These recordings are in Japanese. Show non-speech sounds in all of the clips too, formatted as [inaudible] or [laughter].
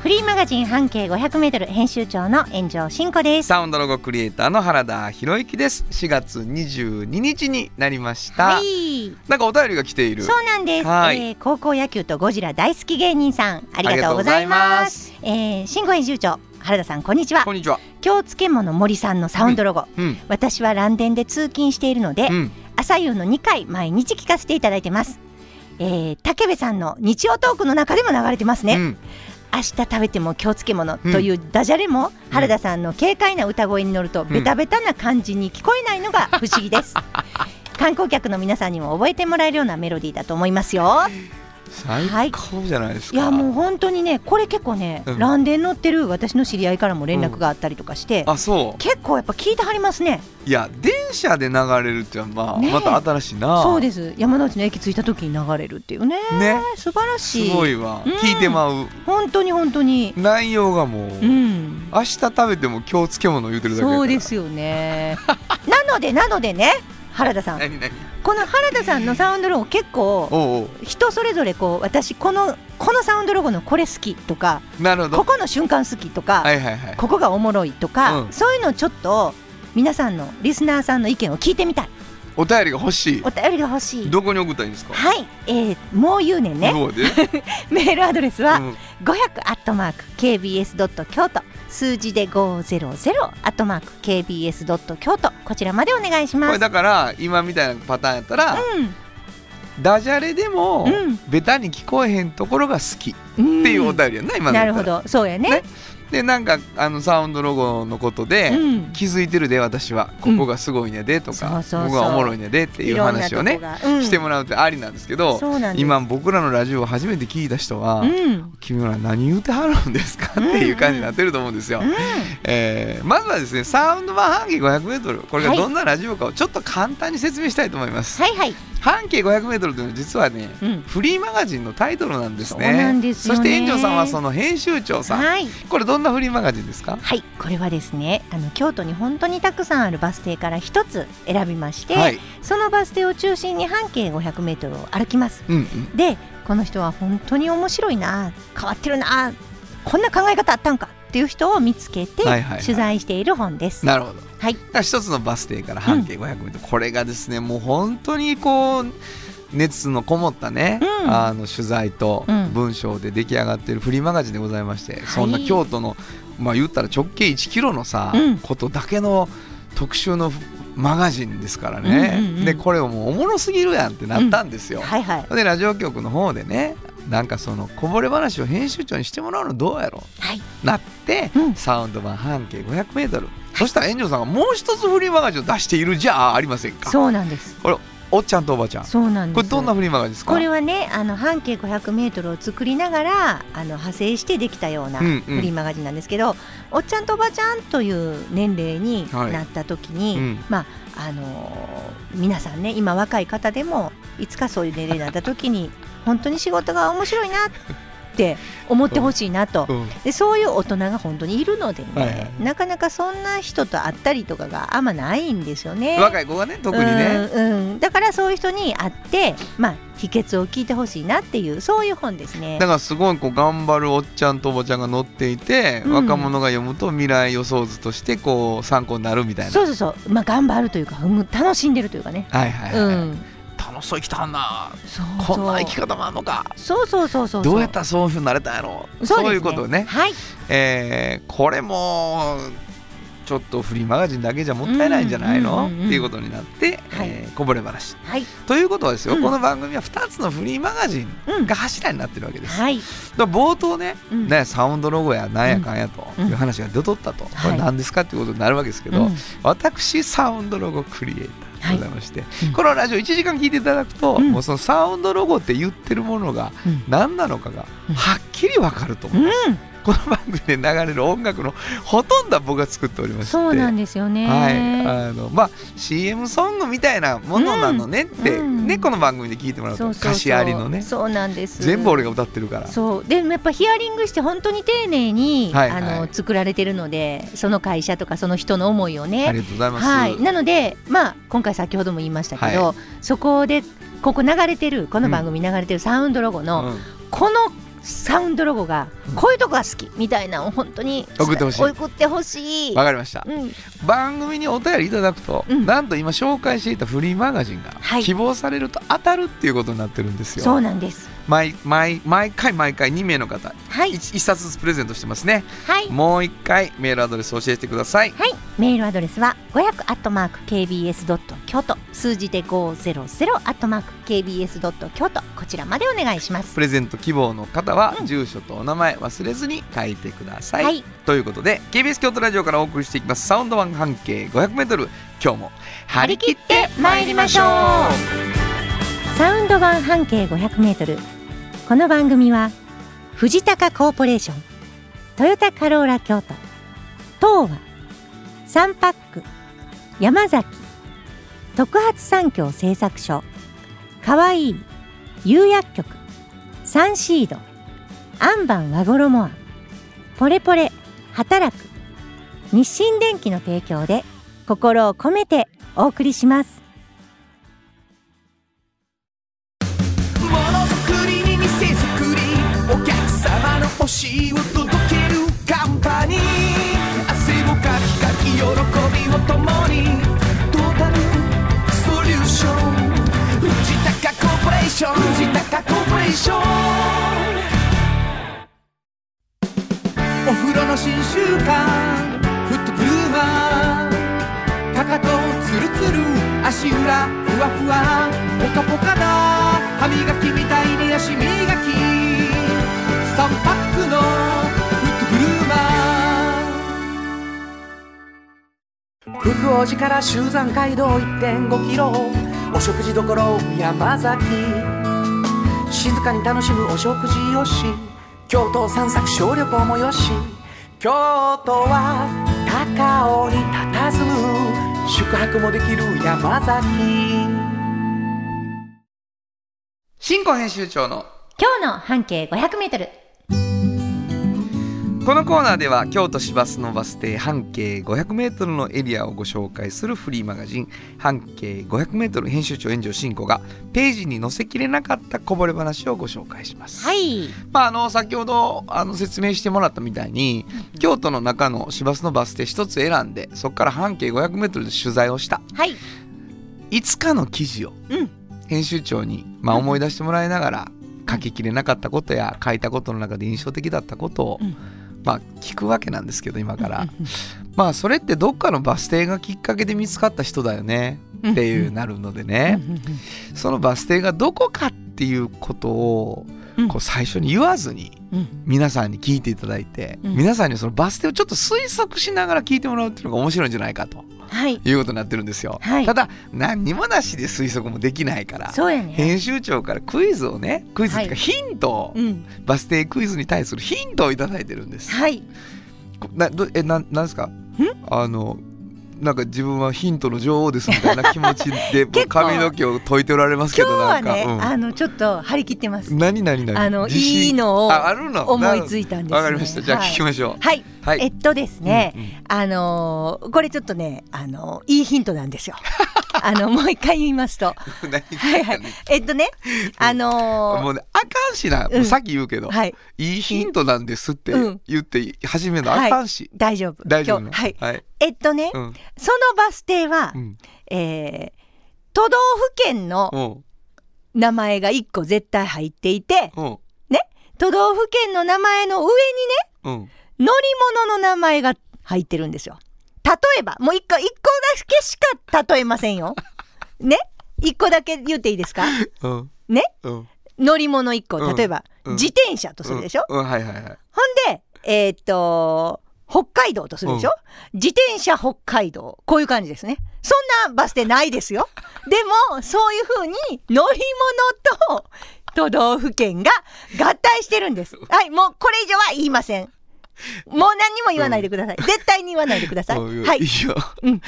フリーマガジン半径 500m 編集長の炎上真子です。サウンドロゴクリエイターの原田博之です。4月22日になりました、はい、なんかお便りが来ている。そうなんです、はい。えー高校野球とゴジラ大好き芸人さんありがとうございます。えー、新語編集長原田さんこんにちは。こんにちは。今日漬物森さんのサウンドロゴ、うん私は蘭電で通勤しているので、うん。朝夕の2回毎日聞かせていただいてます。えー、竹部さんの日曜トークの中でも流れてますね、うん明日食べても今日漬物というダジャレも原田さんの軽快な歌声に乗るとベタベタな感じに聞こえないのが [laughs] 不思議です。観光客の皆さんにも覚えてもらえるようなメロディーだと思いますよ最高じゃないですか、いやもう本当にねこれ結構ねうん。蘭電乗ってる私の知り合いからも連絡があったりとかしてあそう。結構やっぱ聞いてはりますね。いや電車で流れるっていうのはまあ、ね。えまた新しいな。そうです。山之内の駅着いた時に流れるっていうね。ね。素晴らすしい。ごいわ、うん。聞いてまう。本当に本当に。内容がもう、うん。明日食べても今日漬物言うてるだけそうですよね。なのでなのでね原田さん。この原田さんのサウンドロゴ結構人それぞれこう私このこのサウンドロゴのこれ好きとかなるほど。ここの瞬間好きとか、はいはいはい。ここがおもろいとか、うん。そういうのをちょっと皆さんのリスナーさんの意見を聞いてみたい。お便りが欲しい。お便りが欲しい。どこに送ったらいいんですか？はい、えー、もう言うねんね。どうで、[laughs] メールアドレスは、うん500アットマーク KBS ドット京都数字で500アットマーク KBS ドット京都こちらまでお願いしこます。れだから今みたいなパターンやったら、ダジャレでも、うん。ベタに聞こえへんところが好きっうん、ていうお便りやな、今のなるほど。そうやね。ねでなんかあのサウンドロゴのことで、うん。気づいてるで私は。ここがすごいねでとか、そうそうそう。ここがおもろいねでっていう話をねうん。してもらうってありなんですけど今僕らのラジオを初めて聞いた人は、うん。君ら何言うてはるんですか？っていう感じになってると思うんですよ。うん。えーまずはですねサウンド版半径 500m これがはい。どんなラジオかをちょっと簡単に説明したいと思います。はいはい、半径 500m というのは実はね、うんフリーマガジンのタイトルなんですね。そうなんですよねそして園長さんはその編集長さん。はいこれどんなフリーマガジンですか？はいこれはですねあの京都に本当にたくさんあるバス停から一つ選びまして、はい。そのバス停を中心に半径 500m を歩きますうんうん。でこの人は本当に面白いな変わってるなこんな考え方あったんかっていう人を見つけて取材している本です。なるほど。はい。一つのバス停から半径 500m、これがですねもう本当にこう熱のこもったね、うん。あの取材とうん。文章で出来上がっているフリーマガジンでございまして、そんな京都のまあ言ったら直径1キロのさ、うん。ことだけの特集のマガジンですからね、うんうんうんでこれをもうおもろすぎるやんってなったんですよ。はいはい。でラジオ局の方でねなんかそのこぼれ話を編集長にしてもらうのどうやろはい、なって、うん。サウンド版半径 500m そしたら園長さんがもう一つフリーマガジンを出しているじゃあありませんか。そうなんです。これおっちゃんとおばちゃん。そうなんですこれどんなフリーマガジンですか？これはねあの半径 500m を作りながらあの派生してできたようなうんうん。フリーマガジンなんですけど、おっちゃんとおばちゃんという年齢にはいなった時に、うん。まああのー皆さんね今若い方でもいつかそういう年齢になった時に本当に仕事が面白いなって思ってほしいなと。うん。でそういう大人が本当にいるのでね、はいはい。なかなかそんな人と会ったりとかがあんまないんですよね。若い子がね特にね。うんうん、だからそういう人に会って、まあ、秘訣を聞いてほしいなっていうそういう本ですね。だ。からすごいこう頑張るおっちゃんとおばちゃんが載っていて、うん。若者が読むと未来予想図としてこう参考になるみたいな。そうそうそう、まあ、頑張るというか、うん楽しんでるというかね。はいはいはい、うん、楽しそう生きたんな。そうそう。こんな生き方もあるのか。そうそうそうそうそう。どうやったらそういうふうになれたんやろ。そうですね。いうことをね。はい。えーこれもちょっとフリーマガジンだけじゃもったいないんじゃないの、うんうんうんうん。っていうことになって、はい。えーこぼれ話。はい。ということはですよ、うん。この番組は2つのフリーマガジンうん。が柱になってるわけです、はい。だから冒頭ね,、うん。ねサウンドロゴやなんやかんやとうん。いう話が出とったと、こはい。れ何ですかっていうことになるわけですけど、うん。私サウンドロゴクリエイター。でございまして、うん。このラジオ1時間聞いていただくと、うん。もうそのサウンドロゴって言ってるものがうん。何なのかがうん。はっきり分かると思う、うんこの番組で流れる音楽のほとんどは僕が作っておりまして。そうなんですよね。はい、あのまあ CM ソングみたいなものなのねって、うん。ねこの番組で聞いてもらうと歌詞ありのね。そうなんです。全部俺が歌ってるから。そう。でもやっぱヒアリングして本当に丁寧に、はいはい。あの作られてるのでその会社とかその人の思いをあねりがとうございます、はい。なのでまあ今回先ほども言いましたけど、はそこでここ流れてるこの番組流れてるサウンドロゴの、うん。このサウンドロゴがうん。こういうとこが好きみたいなのを本当に送ってほしい。送ってほしい。わかりました。うん、番組にお便りいただくと、うんなんと今紹介していたフリーマガジンがはい。希望されると当たるっていうことになってるんですよ、そうなんです。毎毎毎回毎回2名の方はい、1, 一冊ずつプレゼントしてますね。はい、もう一回メールアドレス教えてください。はい、メールアドレスは500アットマーク kbs ドット京都数字で500アットマーク kbs ドット京都こちらまでお願いします。プレゼント希望の方はうん。住所とお名前忘れずに書いてください、はい、ということで KBS 京都ラジオからお送りしていきます。サウンド版半径 500m 今日も張り切って参りましょう。サウンド版半径500メートル。この番組は藤高コーポレーション、トヨタカローラ京都、東和、サンパック、山崎、特発産業製作所、かわいい、釉薬局、サンシード、アンバン和衣あん、ポレポレ、働く、日清電機の提供で心を込めてお送りします。しを届けるカンパニー汗をかきかき喜びを共にトータルソリュー。ション藤高コーポレーション藤高コーポレー。ションお風呂の新習慣フットグルーマー。かかとツルツル足裏ふわふわポカポカだ。歯磨きみたいに足磨き。3パックのフットグルーマー福王寺から集山街道1.5キロお食事処山崎静かに楽しむお食事よし京都散策小旅行もよし。京都は高尾に佇む宿泊もできる山崎。新婚編集長の。今日の半径500メートル。このコーナーでは京都市バスのバス停半径 500m のエリアをご紹介するフリーマガジン半径 500m 編集長炎上進行がページに載せきれなかったこぼれ話をご紹介します。はい。まあ、あの先ほどあの説明してもらったみたいに京都の中の市バスのバス停一つ選んでそこから半径 500m で取材をしたはい。いつかの記事をうん編集長に、まあ、思い出してもらいながら書ききれなかったことや書いたことの中で印象的だったことを、うんまあ、聞くわけなんですけど今から、うんまあそれってどっかのバス停がきっかけで見つかった人だよねうんっていうなるのでね、そのバス停がどこかっていうことをうんこう最初に言わずにうん皆さんに聞いていただいて、うん皆さんにそのバス停をちょっと推測しながら聞いてもらうっていうのが面白いんじゃないかとはい。いうことになってるんですよ。はいただ何にもなしで推測もできないからね。編集長からクイズをねクイズっていうかはいヒントを、うん。バス停クイズに対するヒントをいただいてるんです。はい。こなどえなんなんですか？あのなんか自分はヒントの女王ですみたいな気持ちで [laughs] 髪の毛を解いておられますけどなんか、はね、あのちょっと張り切ってます。何何何？あのいいのを思いついたんですね。わかりました。じゃあはい。聞きましょう。はい。はい、えっとですね、うんうん。あのーこれちょっとね、あのーいいヒントなんですよ。[laughs] [laughs] あのもう一回言いますと、[laughs] 何はいはい。えっとね、あのーもうねあかんしな、もうさっき言うけど、はい、いいヒントなんですってうん。言って始めるのあかんし、大丈夫。大丈夫はい。はい、えっとね、うん。そのバス停は、うん。えー都道府県のうん。名前が一個絶対入っていて、うん。都道府県の名前の上にうん。ね、乗り物の名前が入ってるんですよ。例えば、もう一個、一個だけしか例えませんよ。ね？一個だけ言っていいですか？うん。ね？うん。乗り物一個、うん。例えば、うん。自転車とするでしょ、うん、うん。はいはいはい。ほんで、えーっと、北海道とするでしょ、自転車北海道。こういう感じですね。そんなバス停ないですよ。でも、そういうふうに乗り物と都道府県が合体してるんです。はい、もうこれ以上は言いません。もう何にも言わないでください。絶対に言わないでください。[laughs] うんはい。いや、うん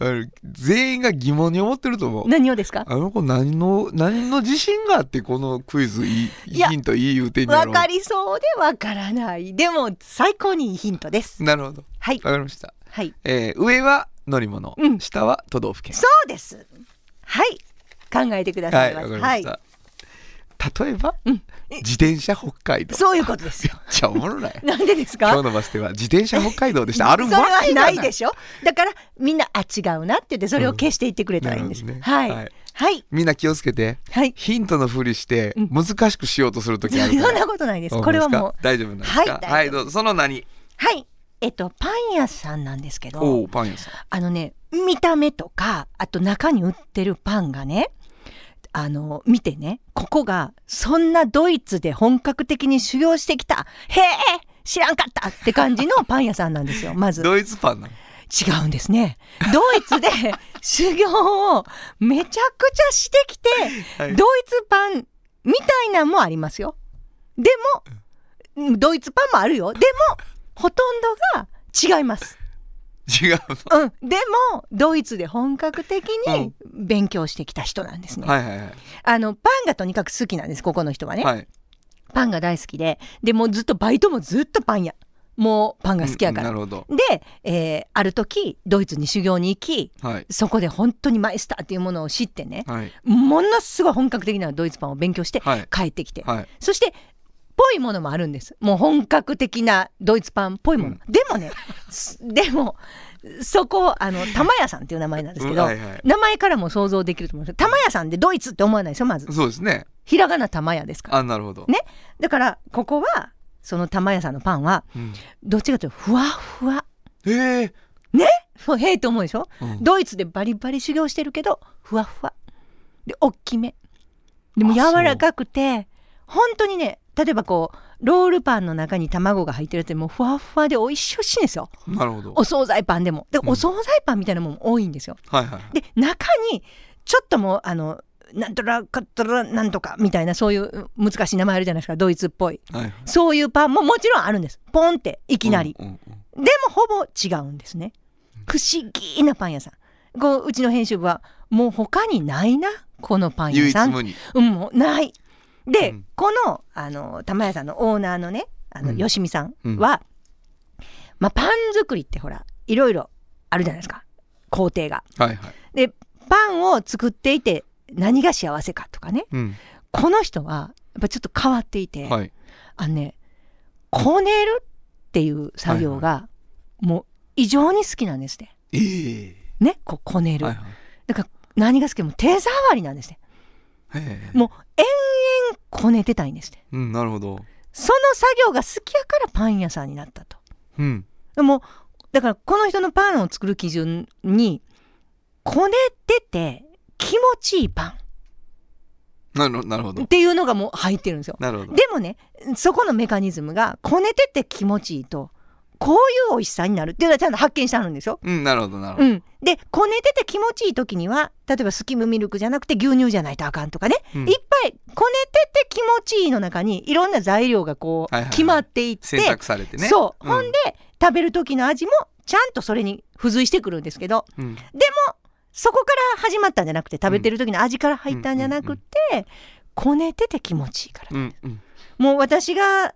あの全員が疑問に思ってると思う。何をですか？あの子何の何の自信があってこのクイズいいヒントいい言うてんわかりそうでわからない。でも、最高にいいヒントです。なるほどはい。わかりました、はい。えー上は乗り物、うん下は都道府県そうです。はい。考えてくださはいいませ。わかりました、例えば、うん自転車北海道。そういうことですよ。じゃあおもろない。なんでですか？今日のバス停は自転車北海道でした。[laughs] あるわそれはけがないでしょ。だからみんなあ違うなって言ってそれを消していってくれたらいいんです、なるほどはい、ねははい。いはい。みんな気をつけて。ヒントのふりしてうん。難しくしようとするときあるから。そんなことないです。これはもう。大丈夫なんですか？はいどうぞ。その何？はい。えっとパン屋さんなんですけど。おおパン屋さん。あのね見た目とかあと中に売ってるパンがねあの見てねここがそんなドイツで本格的に修行してきたへえ知らんかったって感じのパン屋さんなんですよまずドイツパンなの？違うんですね。ドイツで修行をめちゃくちゃしてきて、はいドイツパンみたいなんもありますよ。でも、ドイツパンもあるよ。でも、ほとんどが違います。違うのうん。でも、ドイツで本格的に勉強してきた人なんですね。はいはいはいあの、パンがとにかく好きなんです、ここの人はね。はいパンが大好きで。で、もうずっとバイトもずっとパン屋。もうパンが好きやから。うんなるほどで、えーある時、ドイツに修行に行き、はいそこで本当にマイスターっていうものを知ってね、はいものすごい本格的なドイツパンを勉強してはい帰ってきて、はいそして、ぽいものもあるんです。もう本格的なドイツパンっぽいもの。うん。でもね、す [laughs] でも、そこ、あの、玉屋さんっていう名前なんですけど、うんはいはい。名前からも想像できると思うんです。けど、玉屋さんでドイツって思わないですよ、まず。そうですね。ひらがな玉屋ですか？ら。あなるほど。ね。だから、ここは、その玉屋さんのパンは、うん。どっちかというと、ふわふわ。ええそうへえと思うでしょ？うん。ドイツでバリバリ修行してるけどふわふわ。で大きめ。でも柔らかくて本当にね例えばこうロールパンの中に卵が入ってるってもうふわふわで美味しいしいんですよ。なるほど。お惣菜パンでも。で、うん。お惣菜パンみたいなもんも多いんですよ。はいはいで中にちょっともうあのなんとらかったらなんとかみたいなそういう難しい名前あるじゃないですかドイツっぽい。はいはい。そういうパンももちろんあるんです。ポンっていきなり、うんうんうん。でもほぼ違うんですね。不思議なパン屋さん。こううちの編集部はもう他にないなこのパン唯屋さん。一無二。うんもうない。で、うん。このあの玉屋さんのオーナーのねあの、うん。よしみさんは、まあ、パン作りってほらいろいろあるじゃないですか。工程が。はいはい。でパンを作っていて何が幸せかとかね。うん。この人はやっぱちょっと変わっていて、はい。あのねこねるっていう作業がもう異常に好きなんですね。ええねこうこねる、はいはい。だから何が好きもう手触りなんですねもう延々こねてたいんですねうんなるほど。その作業が好きやからパン屋さんになったと。うん。でもだからこの人のパンを作る基準にこねてて気持ちいいパなるなるほど。ンっていうのがもう入ってるんですよ。なるほど。でもねそこのメカニズムがこねてて気持ちいいとこういう美味しさになるっていうのはちゃんと発見してあるんですよ。うんなるほどなるほど。うん、でこねてて気持ちいい時には例えばスキムミルクじゃなくて牛乳じゃないとあかんとかね、うん。いっぱいこねてて気持ちいいの中にいろんな材料がこう、はいはいはい。決まっていって選択されてね。そう、ん。ほんで食べる時の味もちゃんとそれに付随してくるんですけど。うん。でもそこから始まったんじゃなくて食べてる時の味から入ったんじゃなくて、こねてて気持ちいいから、うんうん。もう私が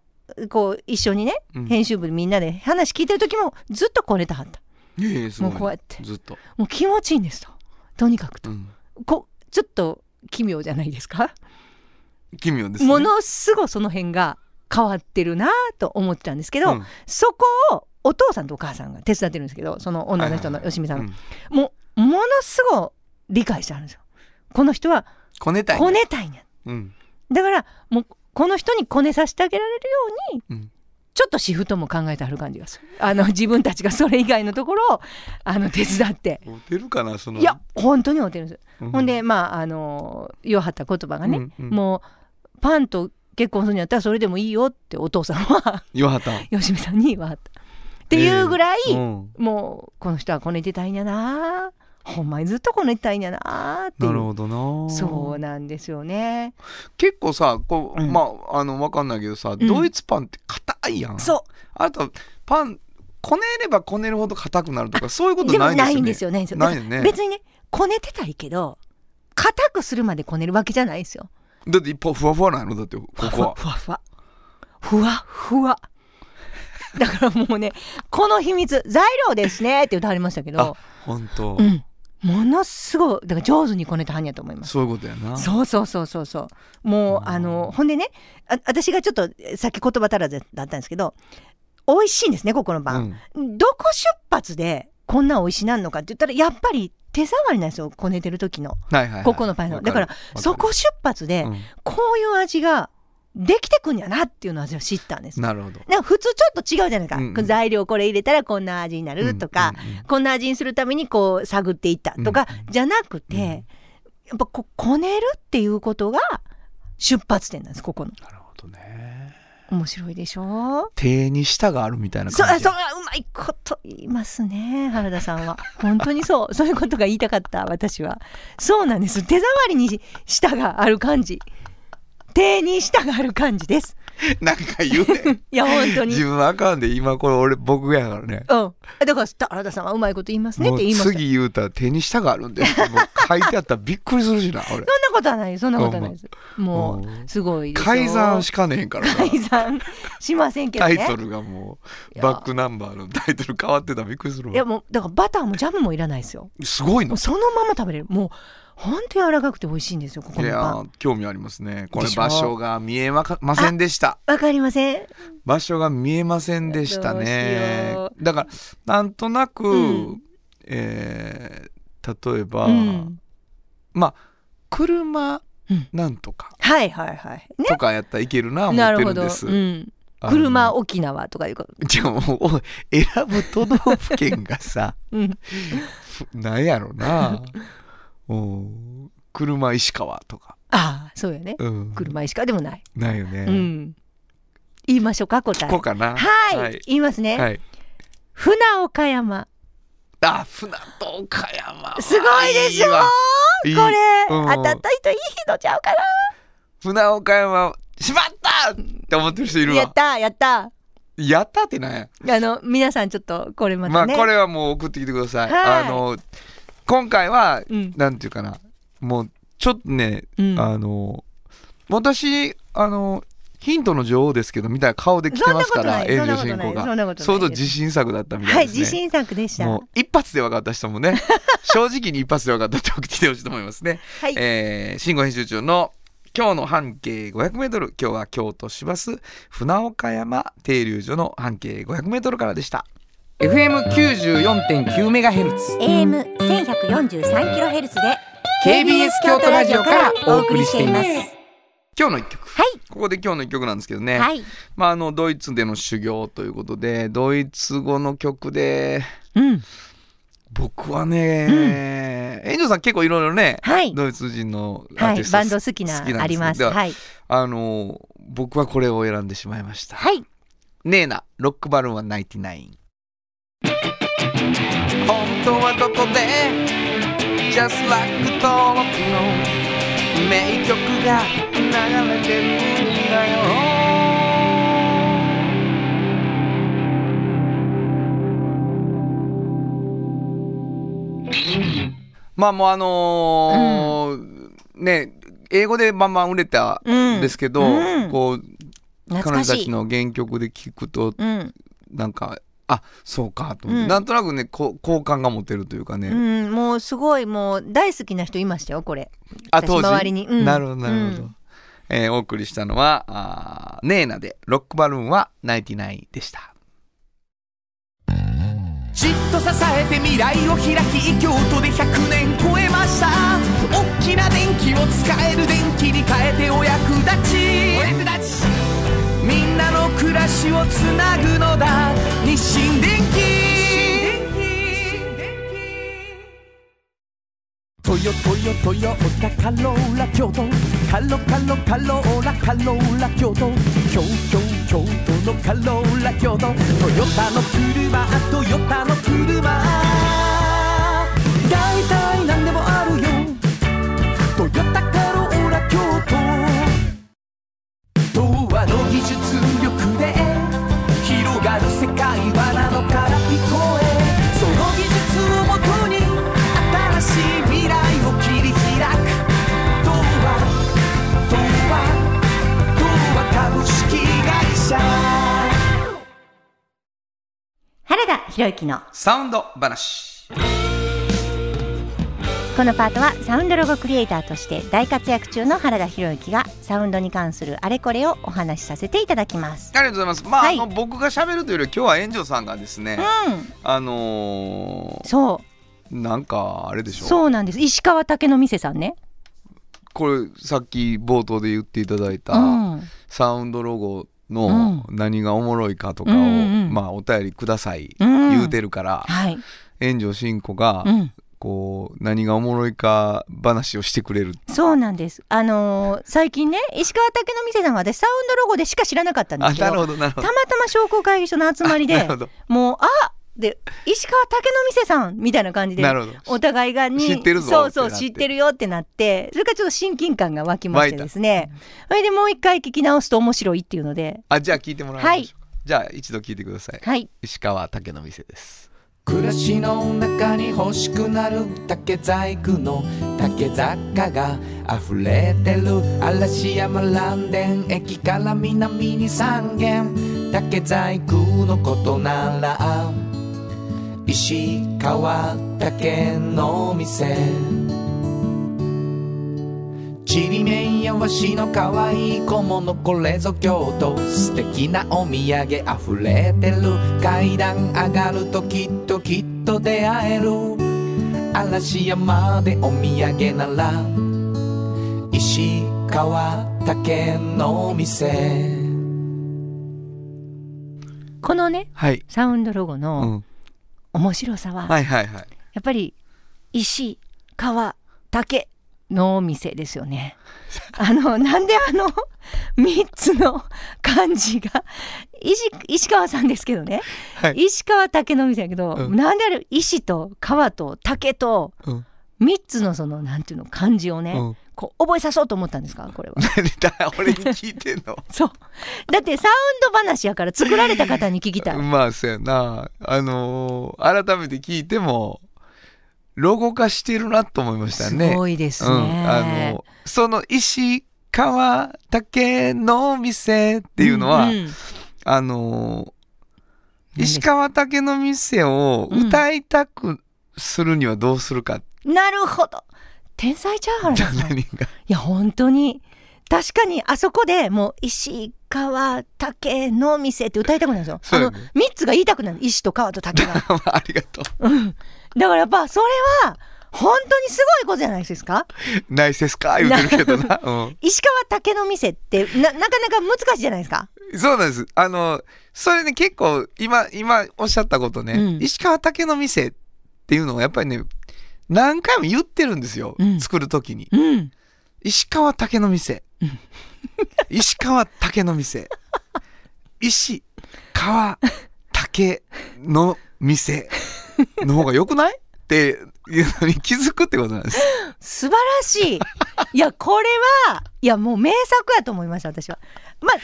こう一緒にね、うん。編集部でみんなで話聞いてる時もずっとこねたはった。もうこうやって。ずっと。もう気持ちいいんですととにかくと。うん。こちょっと奇妙じゃないですか、奇妙ですね。ものすごいその辺が変わってるなと思ってたんですけど、うん。そこをお父さんとお母さんが手伝ってるんですけどその女の人のはいはいはい。よしみさん。もうものすごい理解してあるん。ですよこの人はこねたいこねたいんやうんだからもうこの人にこねさせてあげられるように、うん。ちょっとシフトも考えてある感じがする。あの自分たちがそれ以外のところをあの手伝って。モテるかなその。いや本当に合ってるんです。うほんでまああの言わはった言葉がね、うんうん。もうパンと結婚するんやったらそれでもいいよってお父さんは言わはった吉見さんに言わはった。っていうぐらい、うん。もうこの人はこねてたいんやなほんまにずっとこねてたいんやなってなるほどな。そうなんですよね。結構さこう、うん。まああのわかんないけどさ、ん。ドイツパンって硬いやん。そあとパンこねればこねるほど硬くなるとかそういうことないですよね。ないんですよないんですよないよね。別にねこねてたらいいけど硬くするまでこねるわけじゃないですよ。だって一方ふわふわなのだってここは。ふわふわふわふわ。だからもうねこの秘密材料ですねって歌われましたけあど本当、うんものすごいだから上手にこねたはんやと思います。そういうことやな。そうそうそうそうそう。もううん。あのほんでねあ私がちょっとさっき言葉足らずだったんですけど美味しいんですねここのパン、どこ出発でこんな美味しなんのかって言ったらやっぱり手触りなんですよこねてる時の。はいはいはい。ここのパンの。わだからそこ出発でうん。こういう味ができてくんやなっていうのは知ったんです。なるほど。な普通ちょっと違うじゃないか、うんうん。材料これ入れたらこんな味になるとか、うんうんうんこんな味にするためにこう探っていったとかうんじゃなくて、うんやっぱここねるっていうことが出発点なんですここの。なるほどね。面白いでしょ？手に舌があるみたいなそう感じ。そううまいこと言いますね原田さんは。[laughs] 本当にそう。そういうことが言いたかった私は。そうなんです。手触りに舌がある感じ手に舌がある感じです。[laughs] なんか言うね。[laughs] いや本当に。自分はあかんで今これ俺僕やからね。うん。だから原田さんはうまいこと言いますねって言いました。次言うたら手に舌があるんでもう書いてあったらびっくりするしな [laughs] 俺。そんなことはないそんなことはないです。もうすごい改ざんしかねえんからな。改ざんしませんけどね。タイトルがもいうや。バックナンバーのタイトル変わってたらびっくりするわ。いやもうだからバターもジャムもいらないですよ。すごいのもうそのまま食べれる。もうほんと柔らかくて美味しいんですよここのパン。ー興味ありますね。これ場所が見えませんでした。わかりません。場所が見えませんでしたね。だからなんとなく、うん。えー例えば、うん。まあ車うん。なんとか。はいはいはい。ね。とかやったらいけるな思ってなるほど、るん。です。車沖縄とかいうこと。じゃあもうお選ぶ都道府県がさうん。なんやろなうん。車石川とか、ああそうよね。うん、車石川でもない、ないよね、うん。言いましょうか答え。こうかな。はい、はい、言いますね、はい、船岡山。あ船と岡山。すごいでしょ？いこれ、うん。当たった人いい人ちゃうか船岡山。しまった！って思ってる人いるわ。なやったやった。やったってなんや。あの皆さんちょっとこれままあたね、これはもう送ってきてください、はい。あの今回はうん。なんていうかな。もうちょっとね、うん。あの私あのヒントの女王ですけどみたいな顔で来てますからそんなこと炎上進行が。相当自信作だったみたはいいですね、自信作でした。もう一発で分かった人もね [laughs] 正直に一発で分かったって送ってきてほしいと思いますね、はい、えー、新語編集長の今日の半径 500m 今日は京都市バス船岡山停留所の半径 500m からでした FM94.9MHz AM 千百四十三キロヘルツで KBS 京都ラジオからお送りしています。今日の一曲。はい。ここで今日の一曲なんですけどね、はい、まあ、あのドイツでの修行ということでドイツ語の曲でうん、僕はね、遠藤さん結構いろいろねはい、ドイツ人のアはい、ーティストバンド好きなあります。でははい、あの僕はこれを選んでしまいました、はい、ネーナロックバルーン。は99本当はどこで Just like 登録の名曲が流れてるんだよ。まあもうあのーね英語でバンバン売れたうんんですけど、うん。こう。彼女たちの原曲で聞くとうん、なんかあそうかと思って、うん。なんとなくねこう好感が持てるというかね、うん、もうすごいもう大好きな人いましたよこれ。私あ当時？周りに。うん。なるほどなるほど、うん。えーお送りしたのはあーネーナでロックバルーンは99でした。じっと支えて未来を開き京都で100年超えました。大きな電気を使える電気に変えてお役立ちお役立ちみんなの暮らしをつなぐのだ。日清電気トヨトヨトヨタカローラ京都。カロカロカローラカローラ京都。京京京都のカローラ京都。トヨタの車トヨタの車。大体博之のサウンド話。このパートはサウンドロゴクリエイターとして大活躍中の原田博之がサウンドに関するあれこれをお話しさせていただきます。ありがとうございます。まあ,、はい。あの僕が喋るというより今日は炎上さんがですね、うん、あのそう。ーなんかあれでしょそうなんです。石川竹の店さんね。これさっき冒頭で言っていただいた、うん、サウンドロゴの何がおもろいかとかを、まあお便りください、うん。言うてるからはい、炎上真子が、うん、こう何がおもろいか話をしてくれる。そうなんです。あのー最近ね石川竹の店さんは私サウンドロゴでしか知らなかったんですけどあなるほどなるほど。たまたま商工会議所の集まりで [laughs] もうあで石川竹の店さんみたいな感じでお互いがに知ってるぞそうそう知ってるよってなって。それからちょっと親近感が湧きましてですね。それでもう一回聞き直すと面白いっていうので。あじゃあ聞いてもらいましょうか、じゃあ一度聞いてください。はい。石川竹の店です暮らしの中に欲しくなる竹細工の竹雑貨が溢れてる嵐山蘭電駅から南に3軒。竹細工のことなら石川竹の店。ちりめんやわしのかわいい小物これぞ京都素敵なお土産溢れてる。階段上がるときっときっと出会える。嵐山でお土産なら。石川竹の店。このねはい、サウンドロゴうのん、面白さは、はいはいはい。やっぱり石川竹のお店ですよね。[laughs] あのなんであの3つの漢字が石石川さんですけどね、はい。石川竹の店やけど、うん。なんであれ石と川と竹とうん3つのそのなんていうの漢字をね、うん。こう覚えさそうと思ったんですか？これは。[laughs] 俺に聞いてんの？[laughs] そう。だってサウンド話やから作られた方に聞きたい。[laughs] まあそうやな。あのー改めて聞いてもロゴ化してるなと思いましたすねごいですね。うん、あのその石川竹の店っていうのは、んん。あの何です石川竹の店を歌いたくするにはどうするか、なるほど。天才チャーハンさんい何が？や本当に。確かにあそこでもう石川竹の店って歌いたくなるんですよ。あのそうやね。3つが言いたくなる。石と川と竹が。[laughs] ありがとう。ん。だからやっぱそれは本当にすごいことじゃないですか？うないせすか？言うてるけどな、うん、石川竹の店ってななかなか難しいじゃないですか？そうなんです。あのそれね結構今今おっしゃったことね、うん。石川竹の店っていうのをやっぱりね何回も言ってるんですよ、うん作る時にうん。石川竹の店 [laughs] 石川竹の店石川竹の店の方が良くない？っていうのに気づくってことなんです。素晴らしい。いや、これは、いや、もう名作やと思いました、私は。まあ、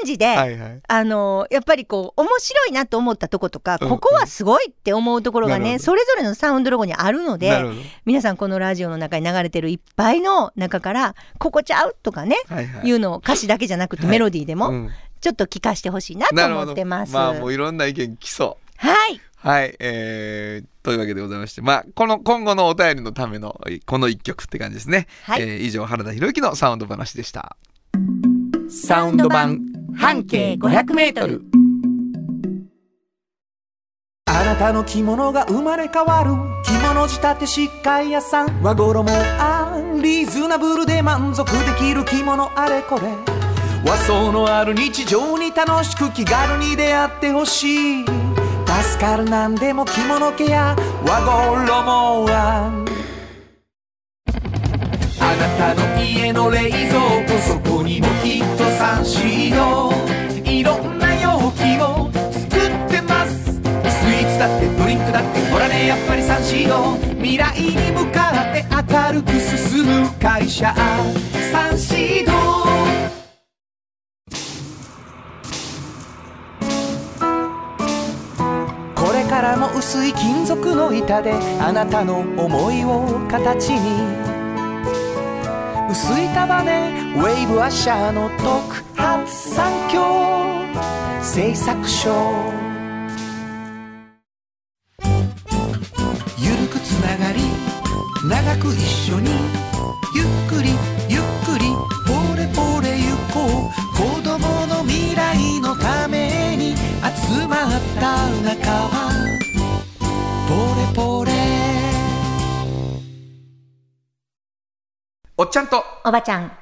感じで、はいはい。あのやっぱりこう面白いなと思ったとことか、うんここはすごいって思うところがね、それぞれのサウンドロゴにあるので。皆さんこのラジオの中に流れてるいっぱいの中から「ここちゃう?」とかね、はいはい。いうのを歌詞だけじゃなくてメロディーでもうんちょっと聞かせてほしいなと。思ってます。まあもういろんな意見来そう。はいはい、えー、というわけでございまして、まあ、この今後のお便りのためのこの一曲って感じですね。はいえー以上、原田博之のサウンド話でした。サウンド版半径500メートル。あなたの着物が生まれ変わる。着物仕立て疾患屋さん。和衣あリーズナブルで満足できる着物あれこれ。和装のある日常に楽しく気軽に出会ってほしい。助かるなんでも着物ケア。和衣はあなたの家の冷蔵庫そこにもきっとサンシードいろんな容器を作ってます。スイーツだってドリンクだってほらねやっぱりサンシード。未来に向かって明るく進む会社。サンシード。これからも薄い金属の板であなたの思いを形に。薄い束ねウェーブアッシャーの特発産業製作所ゆるくつながり長く一緒に。おっちゃんと。おばちゃん。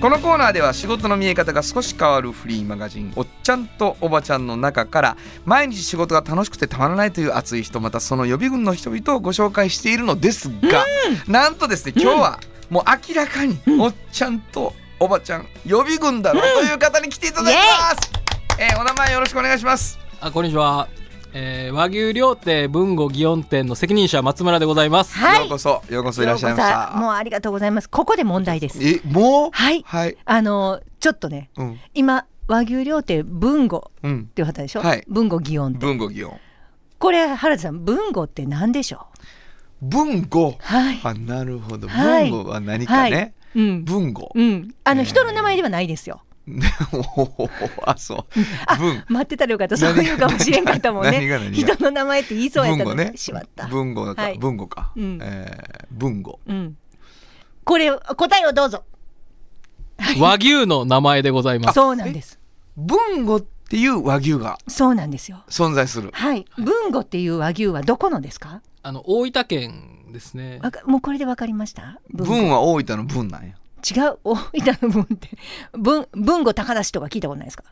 このコーナーでは仕事の見え方が少し変わるフリーマガジン「おっちゃんとおばちゃん」の中から毎日仕事が楽しくてたまらないという熱い人またその予備軍の人々をご紹介しているのですが、なんとですね今日はもう明らかにおっちゃんとおばちゃん予備軍だろうという方に来ていただきます、えーお名前よろしくお願いします。あこんにちは、えー和牛料亭文吾祇園店の責任者松村でございます。はい。ようこそようこそいらっしゃいましようこそ。もたうありがとうございますここで問題ですえもう？はい。はい。あのちょっとねうん。今和牛料亭文吾うん。っていう方でしょ、はい。文吾祇園店。文語祇園。これ原田さん文吾って何でしょ文語うはい。あなるほど。はい。文語は何かね、はい。うん。文語うん。あのえー。人の名前ではないですよ [laughs] あそう。あ文。待ってたらよかった。そういうかもしれんかったもんね。何が？何が？人の名前って言いそうやったのに、文語ね。しまった。文語か、はい。文語か、うん。えー文語。うん。これ答えをどうぞ。和牛の名前でございます。そうなんです。文語っていう和牛がそうなんですよ。存在する。はい。文吾っていう和牛はどこのですか？あの大分県ですね。もうこれでわかりました？文は大分の文なんや違う？大分の文って。文文吾高田氏とか聞いたことないですか？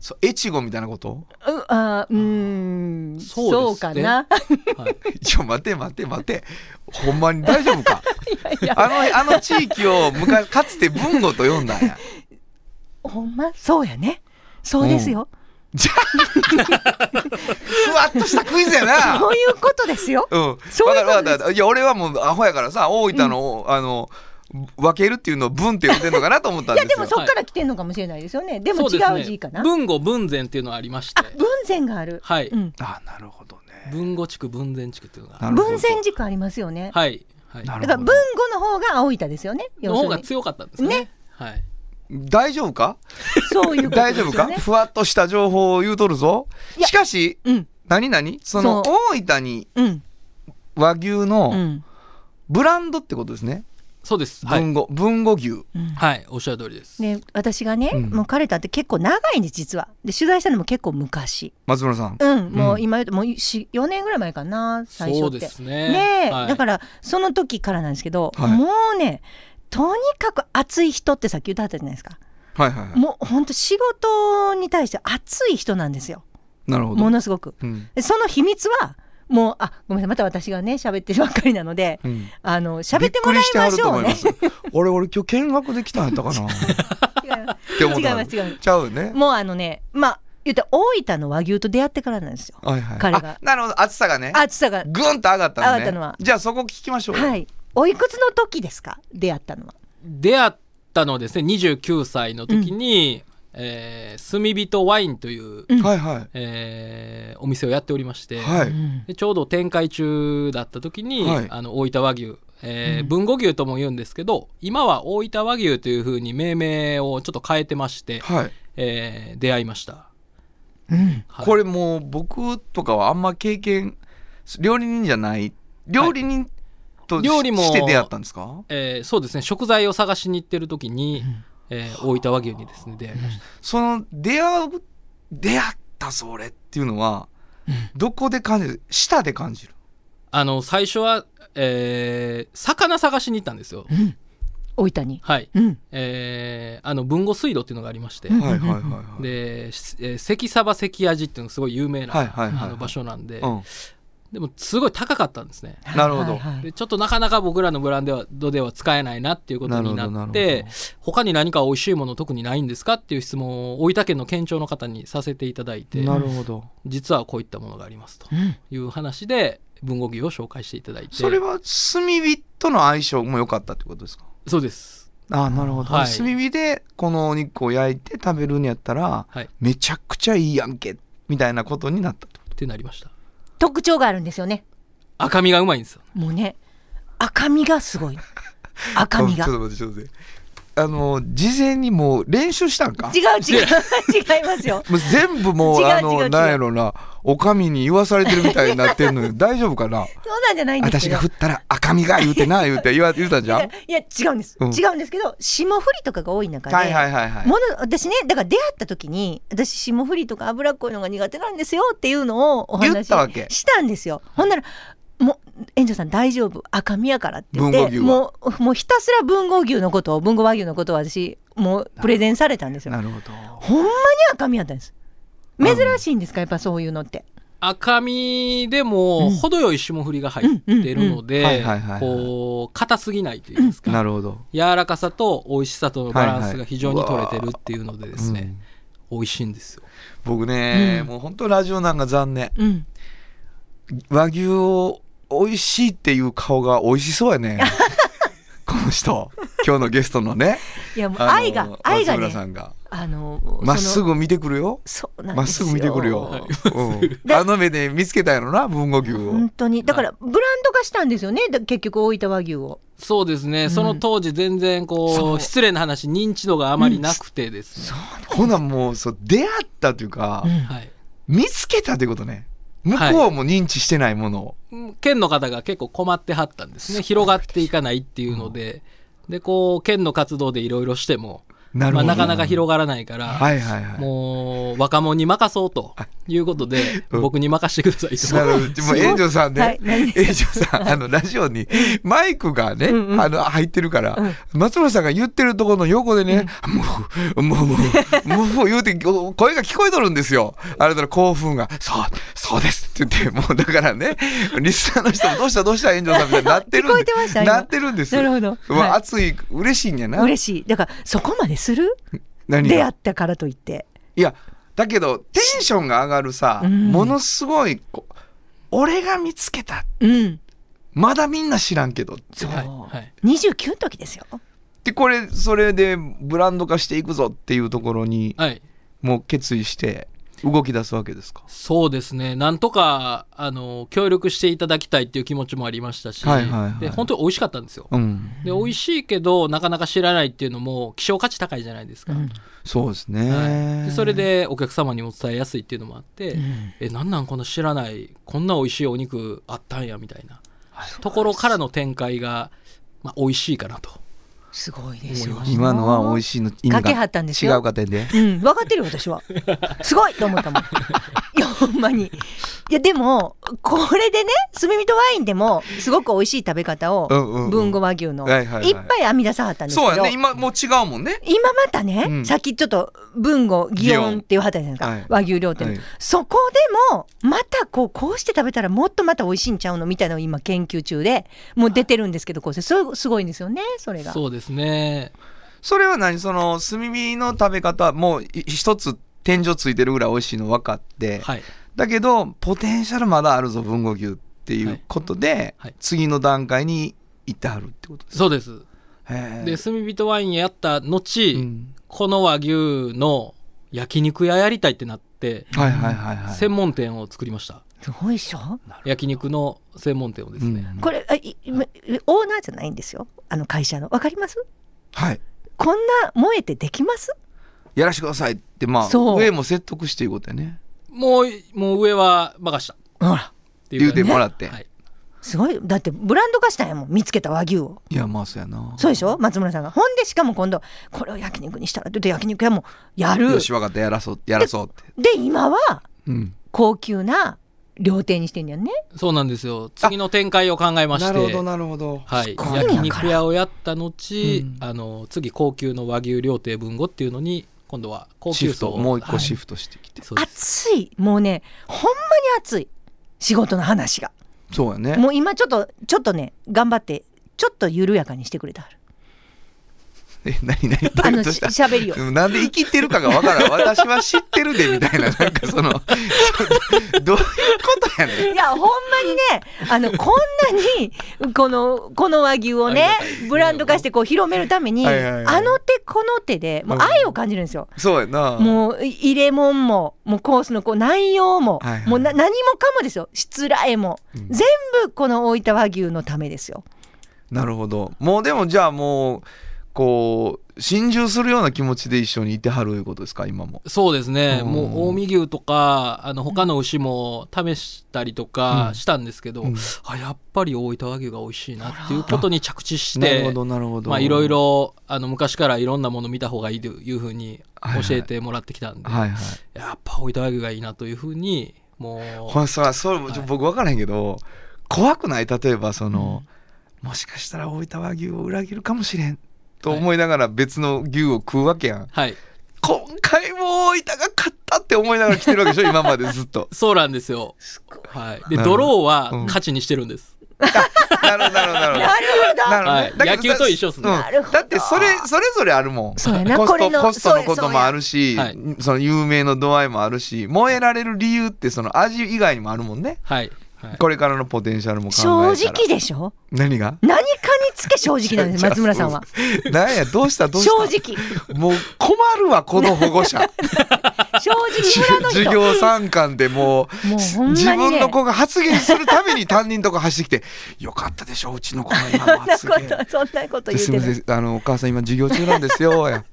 そう越後みたいなこと？うあうーん。そうかな。はい、[laughs] ちょ待て待て待て。ほんまに大丈夫か？[laughs] いやあのあの地域を昔かつて文語と呼んだんや。ほんま？そうやね。そうですよ、じゃあふわっとしたクイズやな。そういうことですよ。うん、そういうことです。いや俺はもうアホやからさ大分の、あの分けるっていうのを文って呼んでんのかなと思ったんいですよ。やでもそっから来てんのかもしれないですよね。でも違そう字かな、文吾文前っていうのがありまして。あ文前がある、はい、うん、あなるほどね。文吾地区文前地区っていうのが文前軸ありますよね、はい、はい、なるほど。だから文語の方が青板ですよね。の方が強かったんですね。ね。はい。大丈夫か？そういうこと大丈夫ですよねか？ふわっとした情報を言うとるぞ。しかしうん。何何？そのそ大分にうん。和牛うのん。ブランドってことですね、そうです。はい、文語文語牛。うん。はい、おっしゃる通りです、ね、私がね、うん。もう彼と会って結構長いんです実は。で取材したのも結構昔。松村さん。うん。もううん今言うともう4年ぐらい前かな最初って。そうですね。ねえ、はい。だからその時からなんですけど、はい。もうねとにかく熱い人ってさっき言ったじゃないですか。はいはいはい。もう本当仕事に対して熱い人なんですよ。なるほど。ものすごく。うん。でその秘密はもうあごめんなさいまた私がね喋ってるばっかりなのでうん。あの喋ってもらいましょうね。びっくりしてはると思います。俺俺今日見学できたんやったかな。[laughs] っ違います違います。ちゃうよね。もうあのねまあ言ったら大分の和牛と出会ってからなんですよ。はいはい彼が。あなるほど。暑さがね。暑さが。ぐんと上がったのね。上がったのは。じゃあそこ聞きましょう。よはい。おいくつの時ですか？出会ったのは。出会ったのはですね29歳の時に、えー炭人ワインという、うん。はいはい。えーお店をやっておりまして、はい。うん。でちょうど展開中だった時に、はい。あの大分和牛、えーうん。文語牛とも言うんですけど今は大分和牛というふうに命名をちょっと変えてまして、はい。えー出会いました、うん。はい。これもう僕とかはあんま経験料理人じゃない料理人とし,、料理もて出会ったんですか？えーそうですね。食材を探しに行ってる時に、えー大分和牛にですね出会いました、その出会う出会ったそれっていうのは、どこで感じる？舌で感じる？あの最初は、えー魚探しに行ったんですよ、大分に。はい、うん。えーあの文後水道っていうのがありまして、うん。はいはいはいはい。で、しえー関サバ関味っていうのがすごい有名な、はいはいはいはい。あの場所なんで、うんでもすごい高かったんですね。なるほど。ちょっとなかなか僕らのブランドでは使えないなっていうことになってど他に何か美味しいもの特にないんですかっていう質問を大分県の県庁の方にさせていただいてなるほど。実はこういったものがありますとうん。いう話で文具牛を紹介していただいて。それは炭火との相性も良かったってことですか？そうです。ああなるほど、はい。炭火でこのお肉を焼いて食べるんやったらはいっめちゃくちゃいいやんけみたいなことになったってことてなりました特徴があるんですよね。赤身がうまいんですよ。もうね赤身がすごい。赤身が。[laughs] ちょっと待ってちょっと待ってあの事前にもう練習したんか？違う違う。[laughs] 違いますよ。もう全部もうあのう。なんやろなおかみに言わされてるみたいになってんのよ大丈夫かな？[laughs] そうなんじゃないんです私が振ったら赤みが言うてな言うて言わ言うたんじゃん [laughs] いや違うんです、うん。違うんですけど霜降りとかが多い中で、はいはいはいはい。もの私ねだから出会った時に私霜降りとか脂っこいのが苦手なんですよっていうのをお話たわけ？したんですよ。ほんならもう園長さん大丈夫。赤身やからって言ってもうもうひたすら豊後牛のことを豊後和牛のことを私もうプレゼンされたんですよ。なるほど。ほんまに赤身やったんです。珍しいんですか？やっぱそういうのって。赤身でも程よい霜降りが入ってるのでこう硬すぎないといいますか、なるほど。柔らかさと美味しさとのバランスが非常に取れてるっていうのでですね、うん美味しいんですよ。僕ね、うん。もう本当ラジオなんか残念。うん。和牛を美味しいっていう顔が美味しそうやね。[laughs] この人。今日のゲストのね。いやもう愛が愛が松村さねんが。あのまっすぐ見てくるよ。そうなんまっですぐ見てくるよ、うん、であの目で見つけたやろな豊後牛を。本当に。だからブランド化したんですよねだ結局大分和牛を。そうですね、その当時全然こう失礼な話認知度があまりなくてですね、ほなもうそう出会ったというか、うん。はい。見つけたってことね向こうも認知してないものを、県の方が結構困ってはったんですね。広がっていかないっていうので、でこう県の活動でいろいろしてもまあ、なるほど。なかなか広がらないから、はいはいはい。もう若者に任そうということで、[laughs] うん。僕に任せてくださいと。なるほど。[laughs] もう炎上さんね、はい何？炎上さんあのラジオにマイクがね、うんうん。あの入ってるから、松村さんが言ってるところの横でね、もうもうもうもう言うて声が聞こえとるんですよあれだら興奮がそうそうですって言ってもうだからねリスナーの人もどうしたどうした炎上さんみたいになってるんで聞こえてました今なってるんですよなるほどうわはい熱い嬉しいんやな嬉しいだからそこまでする？何が？出会ったからといって。いやだけどテンションが上がるさ、うん。ものすごいこう俺が見つけた。うん。まだみんな知らんけどそう、はいはい。29の時ですよ。でこれそれでブランド化していくぞっていうところにはい。もう決意して動き出すわけですか？そうですね。なんとか、あの、協力していただきたいっていう気持ちもありましたし、はいはいはい。で、本当に美味しかったんですよ。うん。で、美味しいけど、なかなか知らないっていうのも、希少価値高いじゃないですか。うん。そうですね、はい、でそれでお客様にも伝えやすいっていうのもあって、えなんなんこの知らないこんな美味しいお肉あったんやみたいな。ところからの展開が、まあ、美味しいかなとすごいですよ。今のは美味しいの意味かけはったんですよ。違うか点で。うん、分かってるよ私は。すごいと思ったもん。[laughs] いやほんまに。いやでもこれでね炭火とワインでもすごく美味しい食べ方をうんうんうん。豊後和牛のはいはいはい。いっぱい編み出さはったんですけど。そうやね。今もう違うもんね。今またね、うん。さっきちょっと文語祇園っていうはったじゃないですか、はい。和牛料亭の、はい。そこでもまたこうこうして食べたらもっとまた美味しいんちゃうの？みたいなのを今研究中でもう出てるんですけどこうそすごいんですよねそれが。そうですね。それは何その炭火の食べ方もうい一つ天井ついてるぐらい美味しいの分かって、はい。だけどポテンシャルまだあるぞ豊後牛っていうことで、はいはい。次の段階に行ってはるってことですそうです。で炭火とワインやった後、うん。この和牛の焼肉屋やりたいってなって、はいはいはいはい。専門店を作りましたすごいでしょ？焼肉の専門店をですね、うん。これあいいオーナーじゃないんですよ。あの会社の。わかります？はい。こんな燃えてできます？やらしてくださいってまあそう。上も説得していうことやね。もうもう上は任した。ほら。って言うてもらって。はい、すごい。だってブランド化したんやもん見つけた和牛を。いやまあそうやな。そうでしょ？松村さんが。ほんでしかも今度これを焼肉にしたらって言って焼肉屋もやる。よし分かった。やらそうやらそうって。で今はうん。高級な料亭にしてんやんね。そうなんですよ。次の展開を考えまして。なるほどなるほど。はい、焼肉屋をやった後、うん。あの次高級の和牛料亭文吾っていうのに今度は高シフ級層もう一個はい。シフトしてきて、そうです。熱い。もうねほんまに熱い。仕事の話が。そうやね。もう今ちょっとちょっとね頑張ってちょっと緩やかにしてくれたはるえ何何どあのしういうことした？しゃべりを。うんなんで生きてるかがわからん。私は知ってるでみたいななんかそのそ [laughs] どういうことやねん。いやほんまにねあのこんなにこのこの和牛をねブランド化してこう広めるために、あの手この手でもう愛を感じるんですよ。そうやな。もう入れ物ももうコースのこう内容も、はいはい。もうな何もかもですよ。しつらえも、うん。全部この大分和牛のためですよ。なるほど。もうでもじゃあもうこう心中するような気持ちで一緒にいてはるいうことですか？今も。そうですね、うん。もう近江牛とかあの他の牛も試したりとかしたんですけど、うん。あやっぱり大分和牛が美味しいなっていうことに着地してなるほどなるほど。まあいろいろあの昔からいろんなもの見た方がいいというふうに教えてもらってきたんで、はいはい。やっぱ大分和牛がいいなというふうにもうこれさそれ、はい僕分からへんけど怖くない？例えばその、もしかしたら大分和牛を裏切るかもしれんと思いながら別の牛を食うわけやん、はい。今回も大分が勝ったって思いながら来てるわけでしょ？[laughs] 今までずっと。そうなんですよ。はい、でドローはうん。勝ちにしてるんです。なるほどなるほど。なるほど。なるほどなるほどはい。だけど野球と一緒っすね。うん。なるほど。だってそれそれぞれあるもん。そうやな。コストコストのこともあるしその有名の度合いもあるし燃えられる理由ってその味以外にもあるもんね。はい。はい、これからのポテンシャルも考えた正ら直でしょ？何が？何つけ正直なんです [laughs] 松村さんは。何や。どうしたどうした？正直。もう困るわこの保護者。[laughs] 正直村の人。授業参観でもうもう自分の子が発言するために担任とか走ってきて「よかったでしょうちの子の今の発言」[laughs] そんなこと言すみまってるせんあのお母さん今授業中なんですよや。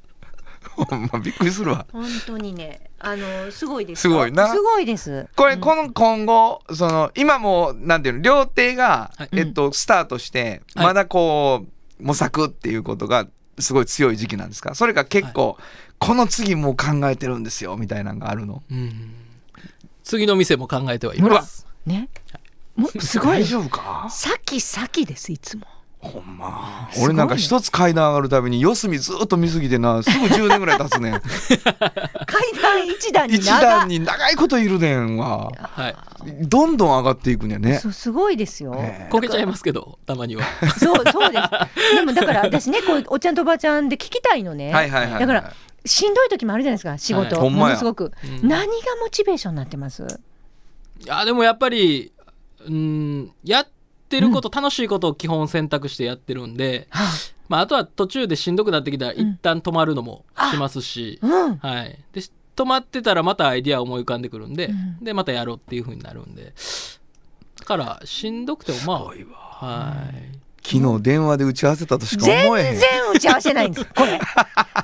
ほんまびっくりするわ。本当にねあのすごいですすごいな。すごいです。これ、この今後その今もなんていうの料亭が、はい。えっとスタートして、はい。まだこう模索っていうことがすごい強い時期なんですか？それか結構、この次もう考えてるんですよみたいなのがあるの？うん。次の店も考えてはいます。ね。もうすごい。大丈夫か？先先ですいつもほんま。俺なんか一つ階段上がるたびに四隅ずっと見すぎてなすぐ10年ぐらい経つねん。[laughs] 階段一段に一長段に長いこといるねんわ。はい。どんどん上がっていくねんね。そうすごいですよ。ね。こけちゃいますけど、たまには。そうそうです。でもだから私ねこうおっちゃんとおばちゃんで聞きたいのね。はいはいはいはい。だからしんどい時もあるじゃないですか仕事、はいほんまや。ものすごく、うん。何がモチベーションになってます？いや、でもやっぱり、うん、やってること、楽しいことを基本選択してやってるんで、はまあ、あとは途中でしんどくなってきたら、ん。一旦止まるのもしますし、あ。うんはい。で、止まってたらまたアイディア思い浮かんでくるんで、うん。で、またやろうっていう風になるんで、だから、しんどくてもまあ、はい。昨日電話で打ち合わせたとしか全思えへん。然打ち合わせないんです。これ。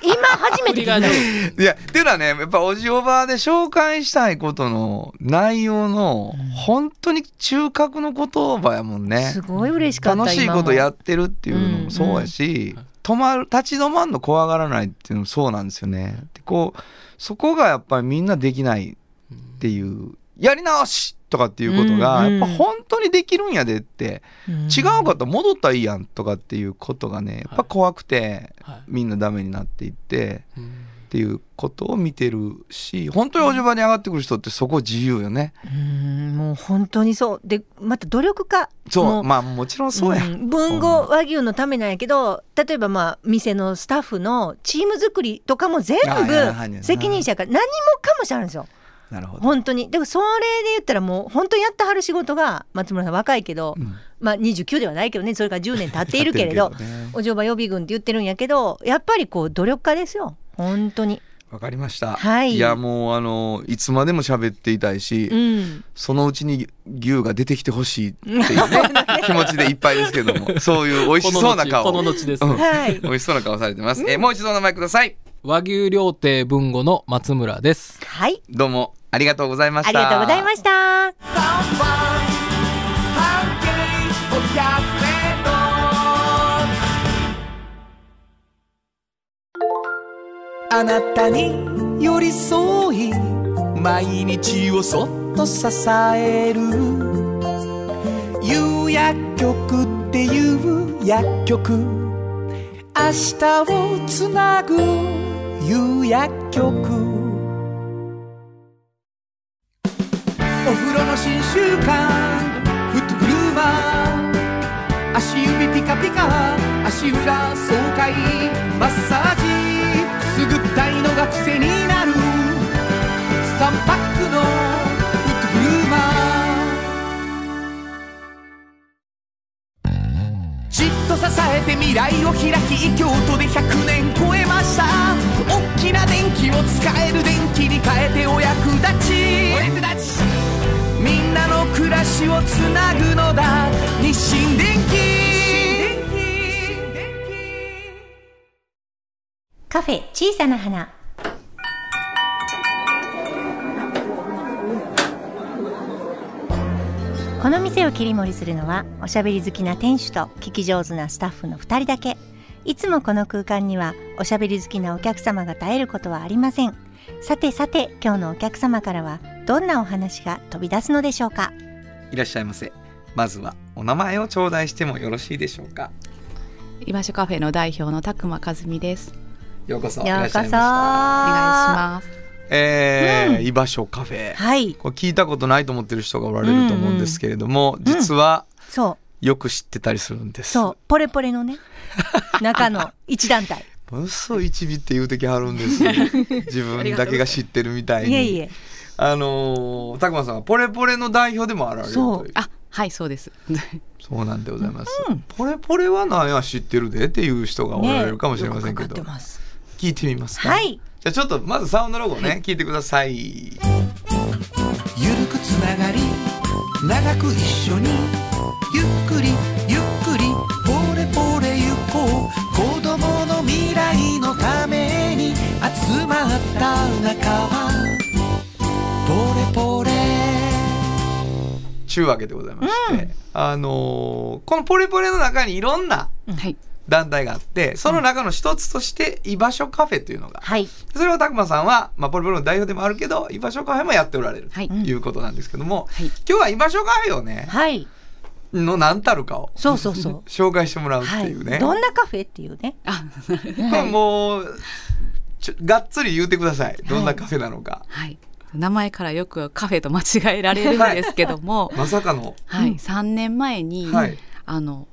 今初めて聞いた。[laughs] いやっていうのはねやっぱおじおばで紹介したいことの内容の本当に中核の言葉やもんね。すごい嬉しかった楽しいことやっってるっていうのもそうやし、止まる立ち止まるの怖がらないっていうのもそうなんですよね。でこうそこがやっぱりみんなできないっていう。やり直しとかっていうことがうんうん。やっぱ本当にできるんやでって。違うかったら戻ったらいいやんとかっていうことがねやっぱ怖くてはい。みんなダメになっていってうん。っていうことを見てるし本当におじばに上がってくる人ってそこ自由よね。うんもう本当にそう。でまた努力家そもう。まあもちろんそうや、ん。文豪和牛のためなんやけど例えばまあ店のスタッフのチーム作りとかも全部な責任者から何もかもしてあるんですよなるほど、本当に。でもそれで言ったらもう本当にやってはる仕事が松村さん若いけど、うん。まあ29ではないけどねそれから10年経っているけれ [laughs] どね。お嬢場予備軍って言ってるんやけどやっぱりこう努力家ですよ。本当に。わかりました、はい。やもうあのいつまでも喋っていたいし、うん。そのうちに牛が出てきてほしいっていうね [laughs] 気持ちでいっぱいですけども。そういう美味しそうな顔。この後です、うん。はい。[laughs] 美味しそうな顔されてます、えーもう一度お名前ください。和牛料亭文吾の松村です。はい。どうもありがとうございました。ありがとうございました。あなたに寄り添い毎日をそっと支える。夕薬局っていう薬局。明日をつなぐ夕薬局お風呂の新習慣。フットグルーマー足指ピカピカ。足裏爽快。マッサージ。未来を開き京都で100年超えました。大きな電気を使える電気に変えてお役立ち。お役立ちみんなの暮らしをつなぐのだ。日清電気カフェ小さな花。この店を切り盛りするのはおしゃべり好きな店主と聞き上手なスタッフの2人だけ。いつもこの空間にはおしゃべり好きなお客様が絶えることはありません。さてさて今日のお客様からはどんなお話が飛び出すのでしょうか？いらっしゃいませ。まずはお名前を頂戴してもよろしいでしょうか？居場所カフェの代表の拓磨和美です。ようこそ。いようこそ。らっしゃいました。お願いします。えー居場所カフェ、はい。これ聞いたことないと思ってる人がおられると思うんですけれども、実はそう。よく知ってたりするんです。そう。ポレポレのね [laughs] 中の一団体。ものすごい一尾って言う時あるんですよ。[laughs] 自分だけが知ってるみたいに。いえいえ。あのー、たくまさんはポレポレの代表でもあられるそうという。あ、はい、そうです。[laughs] そうなんでございます、うん。ポレポレは何や知ってるでっていう人がおられるかもしれませんけねど、よくかかってます。聞いてみますか。はいじゃあちょっとまずサウンドロゴね、聞いてください。ゆるくつながり長く一緒にゆっくりゆっくりポレポレゆこう。子供の未来のために集まった仲はポレポレ。ちゅうわけでございまして、あのーこのポレポレの中にいろんなはい。団体があってその中の一つとして居場所カフェというのが、はい。それをたくまさんは、まあ、ポレポレの代表でもあるけど居場所カフェもやっておられるはい。ということなんですけども、はい。今日は居場所カフェをねはい。の何たるかをそうそうそう。[laughs] 紹介してもらうってはいいうね、どんなカフェっていうね。あ、ま [laughs] あもうがっつり言うてください。どんなカフェなのか、はい。名前からよくカフェと間違えられるんですけども、まさかの、はい、3年前に、はい。あの、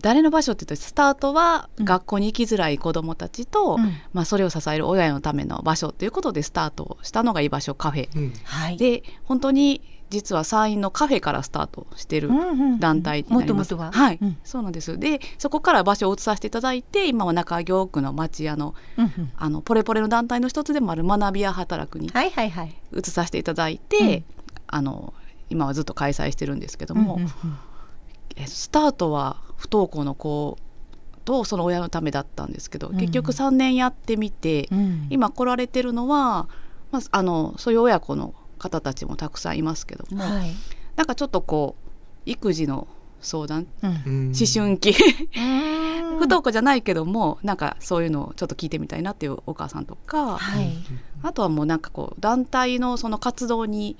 誰の場所って言うとスタートは学校に行きづらい子どもたちと、うん。まあ、それを支える親のための場所ということでスタートしたのが居場所カフェ。うん。はい。で本当に実は山陰のカフェからスタートしてる団体になります。は？はい、うん。そうなんです。で、そこから場所を移させていただいて、今は中京区の町屋のうんうん。あのポレポレの団体の一つでもある学びや働くに移させていただいて、うん。あの今はずっと開催してるんですけども、うんうんうん。えスタートは不登校の子とその親のためだったんですけど、うん。結局3年やってみて、うん。今来られてるのは、まあ、あのそういう親子の方たちもたくさんいますけども、はい。なんかちょっとこう育児の相談うんうん。思春期。うん。[laughs] 不登校じゃないけどもなんかそういうのをちょっと聞いてみたいなっていうお母さんとか、はい。あとはもうなんかこう団体のその活動に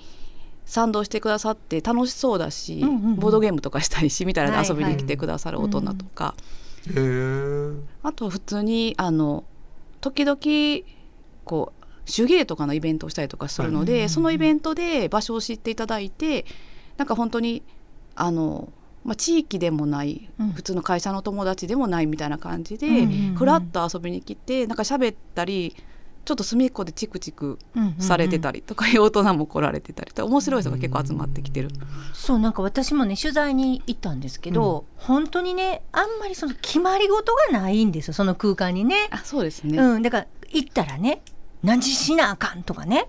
賛同してくださって楽しそうだし、うんうんうん。ボードゲームとかしたりしみたいなで遊びはい。はいに来てくださる大人とか、へー。あとは普通にあの時々こう手芸とかのイベントをしたりとかするので、そのイベントで場所を知っていただいてなんか本当にあの、まあ、地域でもない、うん。普通の会社の友達でもないみたいな感じで、うんうんうん。ふらっと遊びに来てなんか喋ったりちょっと隅っこでチクチクされてたり、りとかいう大人も来られてたりと面白い人が結構集まってきてる。そうなんか私もね取材に行ったんですけど、本当にねあんまりその決まり事がないんですよその空間にね。あそうですね、うん、だから行ったらね何時しなあかんとかね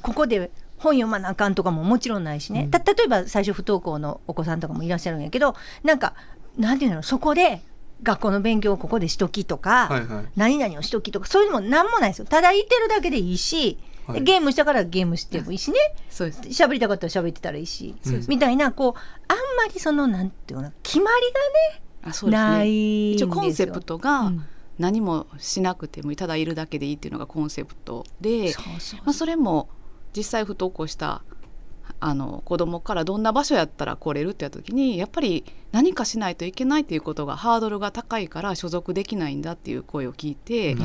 ここで本読まなあかんとかももちろんないしね、た例えば最初不登校のお子さんとかもいらっしゃるんやけどなんかなんていうのそこで学校の勉強をここでしときとか、はいはい。何々をしときとかそういうのも何もないですよ。ただいてるだけでいいし、はい。ゲームしたからゲームしてもいいしね。[laughs] そうです。喋りたかったら喋ってたらいいし、みたいなこうあんまりそのなんていうの決まあそうですりがね。ない一応コンセプトが、うん何もしなくてもただいるだけでいいっていうのがコンセプトでそまあ、それも実際不登校したあの子供からどんな場所やったら来れるってやった時にやっぱり何かしないといけないっていうことがハードルが高いから所属できないんだっていう声を聞いて、ね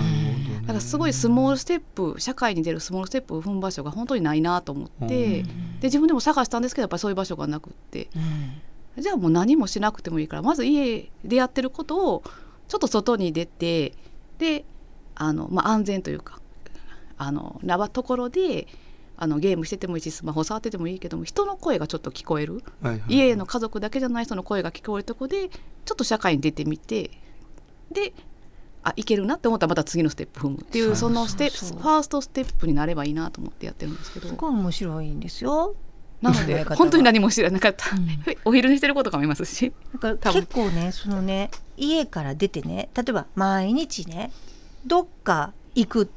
だからすごいスモールステップ社会に出るスモールステップを踏む場所が本当にないなと思って、うん。で自分でも探したんですけどやっぱりそういう場所がなくってうん。じゃあもう何もしなくてもいいからまず家でやってることをちょっと外に出てであの、まあ、安全というかあのなところであのゲームしててもいいしスマホ触っててもいいけども人の声がちょっと聞こえる。はいはい家の家族だけじゃない人の声が聞こえるとこでちょっと社会に出てみてであいけるなって思ったらまた次のステップ踏むっていうそのステップそう。そうファーストステップになればいいなと思ってやってるんですけど。すごい面白いんですよ。なので本当に何も知らなかった、うん。お昼にしてる子とかもいますし。だから多分。結構ねそのね家から出てね例えば毎日ねどっか行く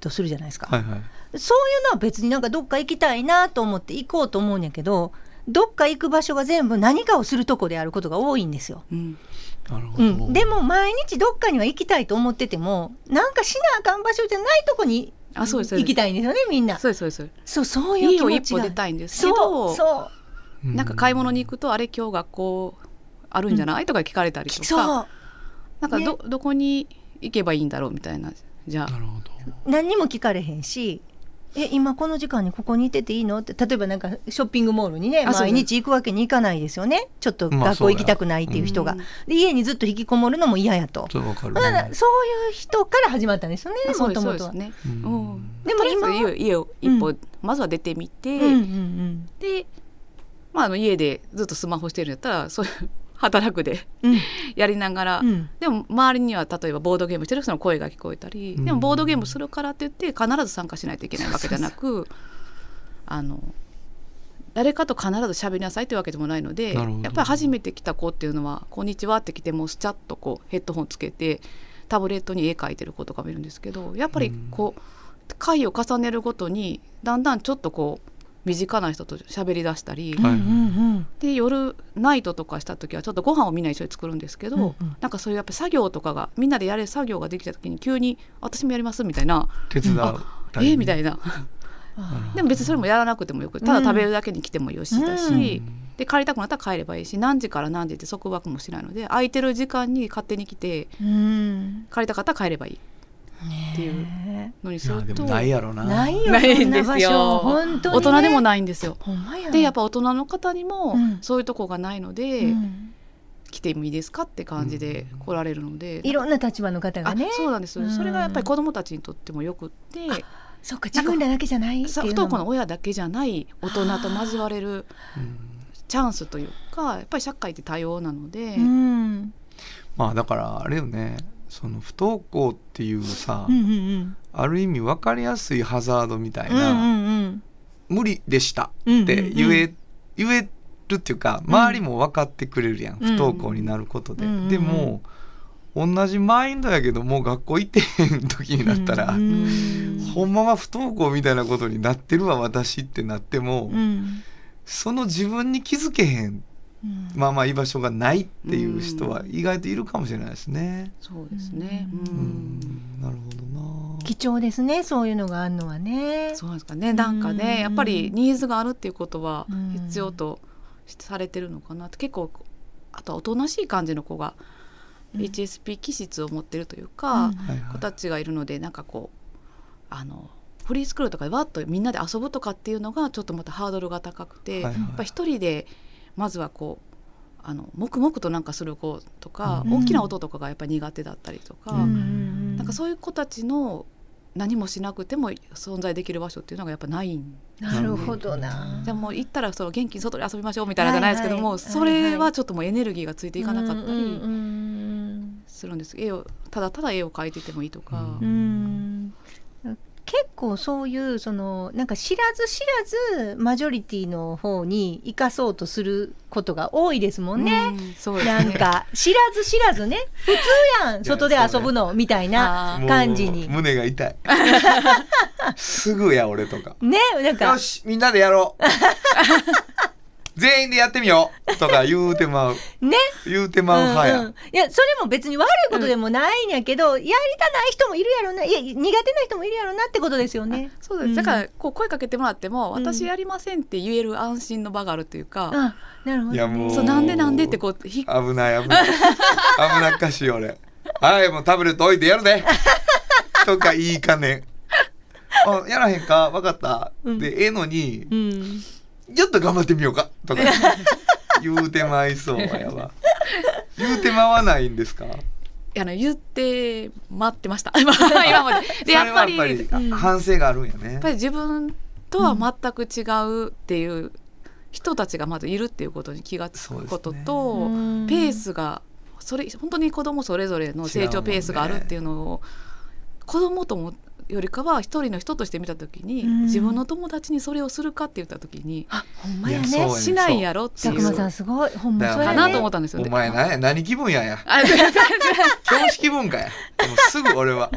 とするじゃないですか、はいはいそういうのは別になんかどっか行きたいなと思って行こうと思うんやけどどっか行く場所が全部何かをするとこであることが多いんですよ。うん。なるほど、うん、でも毎日どっかには行きたいと思っててもなんかしなあかん場所じゃないとこにあそうです行きたいんですよねみんな。そうそうそうそうそういう気持ちが。一歩出たいんですけそうどそう。うなんか買い物に行くとあれ今日学校あるんじゃない、とか聞かれたりとか。そう。なんかど,、どこに行けばいいんだろうみたいな。じゃあ。なるほど。何にも聞かれへんしえ今この時間にここにいてていいの？って例えばなんかショッピングモールにね毎日行くわけにいかないですよね。ちょっとまあ学校行きたくないっていう人が、うん。で家にずっと引きこもるのも嫌やと、そういう人から始まったんですよねもともとは。ね、うん。うん、でも今家を一歩、まずは出てみて、うんうんうん。で、まあ、あの家でずっとスマホしてるんやったらそういう働くでうん。やりながら、うん。でも周りには例えばボードゲームしてる人の声が聞こえたり、うん。でもボードゲームするからって言って必ず参加しないといけないわけじゃなくあの誰かと必ず喋りなさいってわけでもないのでやっぱり初めて来た子っていうのは「こんにちは」って来てもスチャッとこうヘッドホンつけてタブレットに絵描いてる子とかもいるんですけどやっぱりこう回を重ねるごとにだんだんちょっとこう身近な人と喋り出したり、はい。うんうんで夜ナイトとかした時はちょっとご飯をみんな一緒に作るんですけど、うんうん。なんかそういうやっぱ作業とかがみんなでやれる作業ができた時に急に「私もやります」みたいな。手伝う「えーみたいな。でも別にそれもやらなくてもよくただ食べるだけに来てもよしだし、で帰りたくなったら帰ればいいし何時から何時って束縛もしないので空いてる時間に勝手に来てうん。帰りたかったら帰ればいいっていうねのにすると。ないやろな。ないよないそんですよ。所。本当に、ね、大人でもないんですよ。ほんまやでやっぱ大人の方にもうん。そういうとこがないので、うん。来てもいいですかって感じで来られるので、いろんな立場の方があねそうなんです、うん。それがやっぱり子どもたちにとってもよくって。そっか自分らだけじゃない不登校の親だけじゃない大人と交われるチャンスというかやっぱり社会って多様なので、うん。まあだからあれよねその不登校っていうさ、うんうんうん。ある意味分かりやすいハザードみたいうんうな、んうん。無理でしたうんって言え,、言えるっていうか周りも分かってくれるやん、うん。不登校になることで、うんでも同じマインドやけどもう学校行ってへん時になったら、うんほんまは不登校みたいなことになってるわ私ってなっても、うん。その自分に気づけへんうんまあまあ居場所がないっていう人は意外といるかもしれないですね。そうですね、ううん。うん。なるほどな。貴重ですねそういうのがあるのはね。そうなんですかね。なんかうん。ねやっぱりニーズがあるっていうことはうん。必要とされてるのかなって。結構あとはおとなしい感じの子がうん。HSP 気質を持ってるというか、子たちがいるのでなんかこうあのフリースクールとかでわっとみんなで遊ぶとかっていうのがちょっとまたハードルが高くて、はいはい。やっぱ一人でまずはこうあの黙々となんかする子とか、うん。大きな音とかがやっぱ苦手だったりとか、うん。うんなんかそういう子たちの何もしなくても存在できる場所っていうのがやっぱないんなるほどな。でもう行ったらその元気に外で遊びましょうみたいなじゃないですけども、はいはい。それはちょっともうエネルギーがついていかなかったうんうりん。するんです、絵をただただ絵を描いててもいいとか、うん結構そういうそのなんか知らず知らずマジョリティの方に生かそうとすることが多いですもんね。うんねなんか知らず知らずね普通やん外で遊ぶのみたいな感じに胸が痛い。[laughs] すぐや俺とか。ねなんかよしみんなでやろう。[laughs] 全員でやってみようとか言うてまう。[laughs] ね。言うてまう派や。うんうん。いやそれも別に悪いことでもないんやけど、やりたない人もいるやろな。いや苦手な人もいるやろなってことですよね。そうです、うん。だからこう声かけてもらっても、ん私やりませんって言える安心の場があるというか、あなるほど、ね。いやもうそうなんでなんでってこうひ危ない危ない。[laughs] 危なっかしい俺。はいもうタブレット置いてやるで。[laughs] とか言いかねん。あやらへんか？分かった、うん。でええのにうんちょっと頑張ってみようかとか。[laughs] 言うてまいそうやわ。言うてまわないんですか？あの言って待ってました。[laughs] 今まで。でやっぱりそれはやっぱりうん。反省があるんやね。やっぱり自分とは全く違うっていう人たちがまずいるっていうことに気がつくことと、うんペースがそれ本当に子供それぞれの成長ペースがあるっていうのを子供ともよりかは一人の人として見た時に、うん。自分の友達にそれをするかって言った時にあほんまやね。しないやろっていう。佐久間さんすごい。ほんまそうやね。かなと思ったんですよ。ね。お前何や何気分やや。あ全然教師気分かや。もうすぐ俺は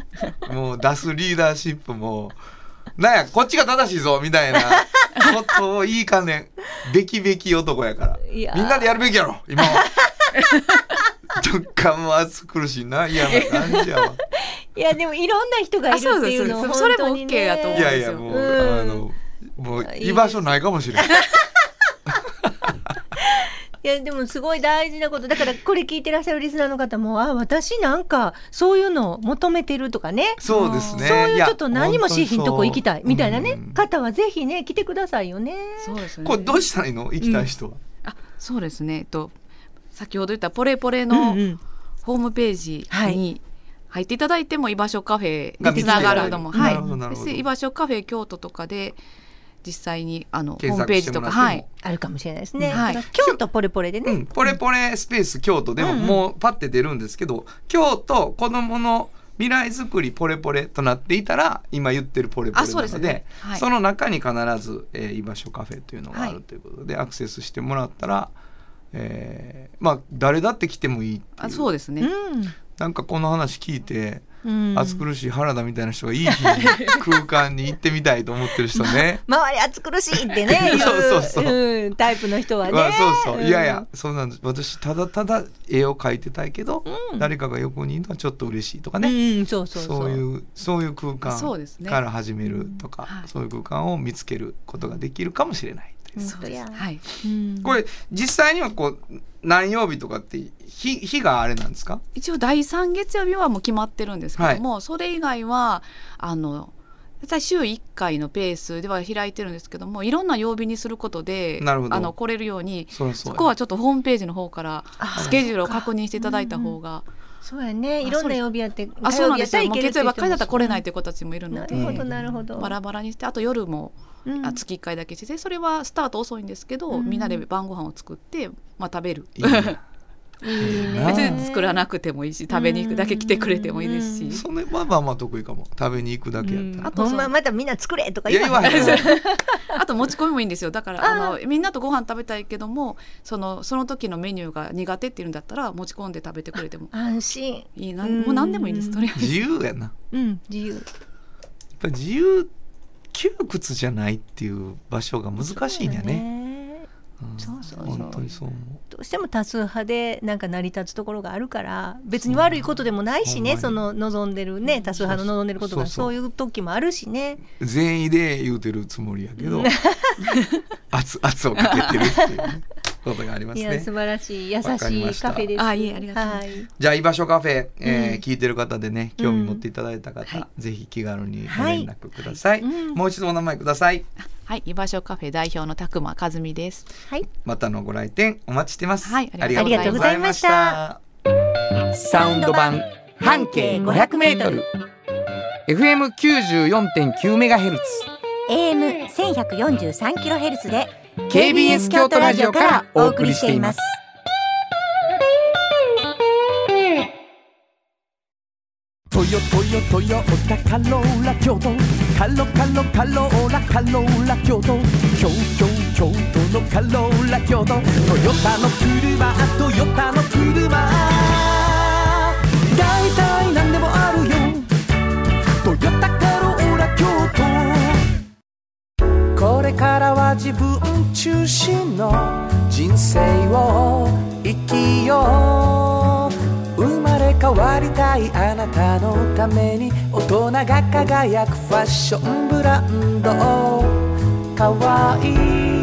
もう出すリーダーシップもなんやこっちが正しいぞみたいな [laughs] ことをいいかねん。べきべき男やから。みんなでやるべきやろ今は。[laughs] どっかも暑苦しいな。嫌な感じやわ。[laughs] いやでもいろんな人がいるっていうのあそうですそれも OK やと思いうんですよ。やいやもう、うん。あのもう居場所ないかもしれないいやでもすごい大事なこと。だからこれ聞いてらっしゃるリスナーの方もあ私なんかそういうのを求めてるとかね。そうですね。そういうやちょっと何もしひんとこ行きたい。みたいなね。うん。方はぜひね来てくださいよね。そうですね。これどうしたらいいの？行きたい人は、あそうですね。えっと先ほど言ったポレポレうんのうん。ホームページはい。に入っていただいても居場所カフェがにつながるのも、はいなるほどなるほど。そして居場所カフェ京都とかで実際にあのホ検ームページとかはい。あるかもしれないですね。はい。京都ポレポレでね。うん、ポレポレスペース京都でもうんうん。もうパッて出るんですけど、京都子供の未来づくりポレポレとなっていたら今言ってるポレポレなあそうのでですね。はい。その中に必ず、えー居場所カフェというのがあるはいということで、アクセスしてもらったら、えーまあ誰だって来てもいいってあいう。そうですね。なんかこの話聞いて、うん暑苦しい原田みたいな人がいい空間に行ってみたいと思ってる人ね。[laughs] 周り暑苦しいってね言 [laughs] そうそうそう。うんタイプの人はね。まあ、そうそう、んいやいやそうなんです。私ただただ絵を描いてたいけど、うん。誰かが横にいるのはちょっと嬉しいとかうね、んそうそうそう。そういうそういう空間から始めるとか、はい。そういう空間を見つけることができるかもしれないという本当や。はい。うん。これ実際にはこう何曜日とかって日日があれなんですか？一応第3月曜日はもう決まってるんですけども、それ以外はあの週1回のペースでは開いてるんですけどもいろんな曜日にすることでなるほど。あの来れるようにそこはちょっとホームページの方からあスケジュールを確認していただいた方が、そうやね。いろんな曜日やってあそうなんですよ。月曜日ばっかりだったら来れないといいう子たちもいるので、なるほどなるほど。バラバラにしてあと夜も、うんあ月1回だけしてそれはスタート遅いんですけど、うん。みんなで晩ご飯を作って、まあ、食べる。いいね。いいね別に作らなくてもいいし食べに行くだけ来てくれてもいいですし、それはまあまあ得意かも。食べに行くだけやったら。あ、とほんままたみんな作れとか言わへん。ん [laughs] あと持ち込みもいいんですよ。だからあのみんなとご飯食べたいけどもそのその時のメニューが苦手っていうんだったら持ち込んで食べてくれても安心。いいな。うんもう何でもいいです。とりあえず。自由。やなうん。自由。やっぱ自由窮屈じゃないっていう場所が難しいんやね。ね。うん。そうそうそう。本当にそう思どうしても多数派でなんか成り立つところがあるから別に悪いことでもないしねその望んでるね多数派の望んでることが。そういう時もあるしね。う。善意で言うてるつもりやけど、[laughs] 圧圧をかけてるっていうね、ことがありますね。いや素。晴らしい。優しいカフェです。あいえありがとうございはい。じゃあ居場所カフェ、えーうん聞いてる方でね興味持っていただいた方、はぜひ気軽にごはい連絡ください、うんもう一度お名前ください。はい。居場所カフェ代表の拓磨和美です。はい。またのご来店お待ちしてます、はい。ありがとうございました。サウンド版半径500メートル。FM94.9 メガヘルツ。AM 1143キロヘルツで KBS 京都ラジオからお送りしています。トヨトヨトヨタカローラ京都。カロカロカローラカローラ京都。京京京都のカローラ京都。トヨタの車トヨタの車。大体何でもある。れからは自分中心の人生を生きよう生まれ変わりたいあなたのために大人が輝くファッションブランドかわいい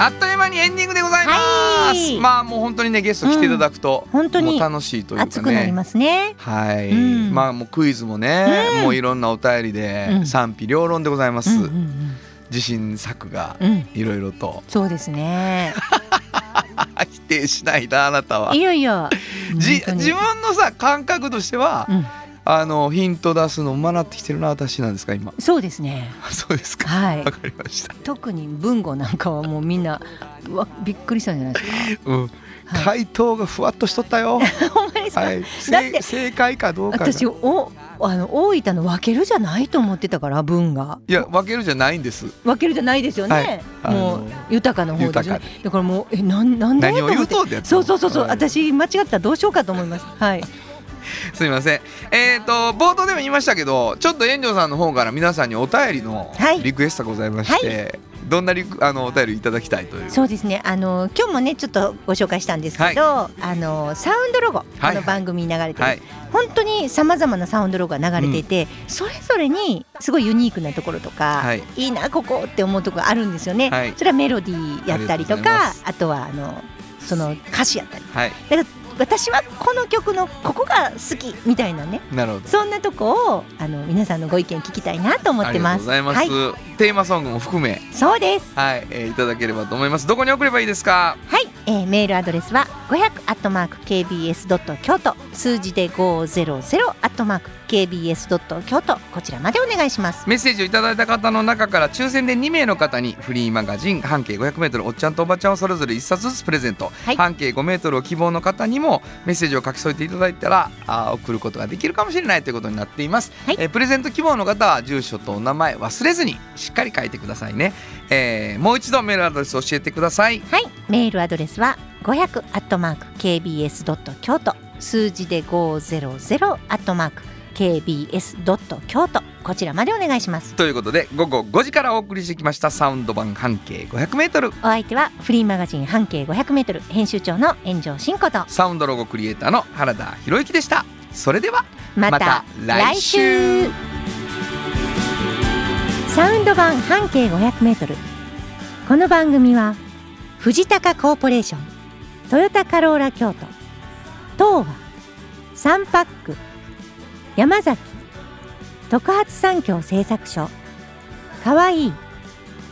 あっという間にエンディングでございます、はい。まあもう本当にねゲスト来ていただくと、うん。本当に楽しいというかね。熱くなりますね。はい、うん。まあもうクイズもね、うん。もういろんなお便りでうん。賛否両論でございます、うんうん自信作がうん。うんいろいろと。そうですね。[laughs] 否定しないなあなたは。いやいや。自分のさ感覚としては、うんあのヒント出すの学ってきてるな私なんですか今。そうですね。[laughs] そうですか。はい。わかりました。特に文語なんかはもうみんなうわびっくりしたんじゃないですか。[laughs] うん。はい。回答がふわっとしとったよ。[laughs] ほんまですか、はい。だって正正解かどうかが。私おあの大分の分けるじゃないと思ってたから文が。いや分けるじゃないんです。分けるじゃないですよね、はい。もう豊かの方で豊かだからもうえなんなんで何を言うと思ってそうそうそうそう、はい。私間違ったらどうしようかと思います。はい [laughs] すみません。えっ、と冒頭でも言いましたけどちょっと炎上さんの方から皆さんにお便りのはい。リクエストがございまして、どんなリクあのお便りいただきたいという？そうですね。あの今日もねちょっとご紹介したんですけど、あのサウンドロゴ、はの番組に流れてる、はい。本当にさまざまなサウンドロゴが流れていて、それぞれにすごいユニークなところとか、はい。い、いなここって思うところがあるんですよね、はい。それはメロディーやったりとかあとはあのその歌詞やったり。はい。だから私はこの曲のここが好きみたいなね。なるほど。そんなとこをあの皆さんのご意見聞きたいなと思ありがとうってますございます、はい、テーマソングも含め。そうです。はい、えーいただければと思います。どこに送ればいいですか？はい、えーメールアドレスは500アットマーク KBS ドット京都数字で500アットマーク KBS ドット京都こちらまでお願いします。メッセージをいただいた方の中から抽選で2名の方にフリーマガジン半径 500m おっちゃんとおばちゃんをそれぞれ1冊ずつプレゼント、はい。半径 5m を希望の方にもメッセージを書き添えていただいたらあー送ることができるかもしれないということになっています、はい。えープレゼント希望の方は住所とお名前忘れずにしっかり書いてくださいね、えーもう一度メールアドレス教えてください。はい。メールアドレスは500アットマーク KBS ドット京都数字で500アットマーク KBS ドット京都。こちらまでお願いします。ということで午後5時からお送りしてきました。サウンド版半径 500m お相手はフリーマガジン半径500メートル編集長の炎上真子と。サウンドロゴクリエイターの原田博之でした。それではまた来来週。週サウンド版半径500メートル。この番組は藤高コーポレーショントヨタカローラ京都東和サンパック山崎特発産業製作所かわいい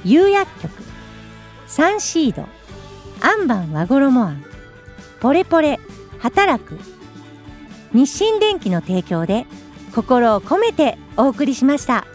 釉薬局サンシードアンバン和衣あんポレポレ働く日清電機の提供で心を込めてお送りしました。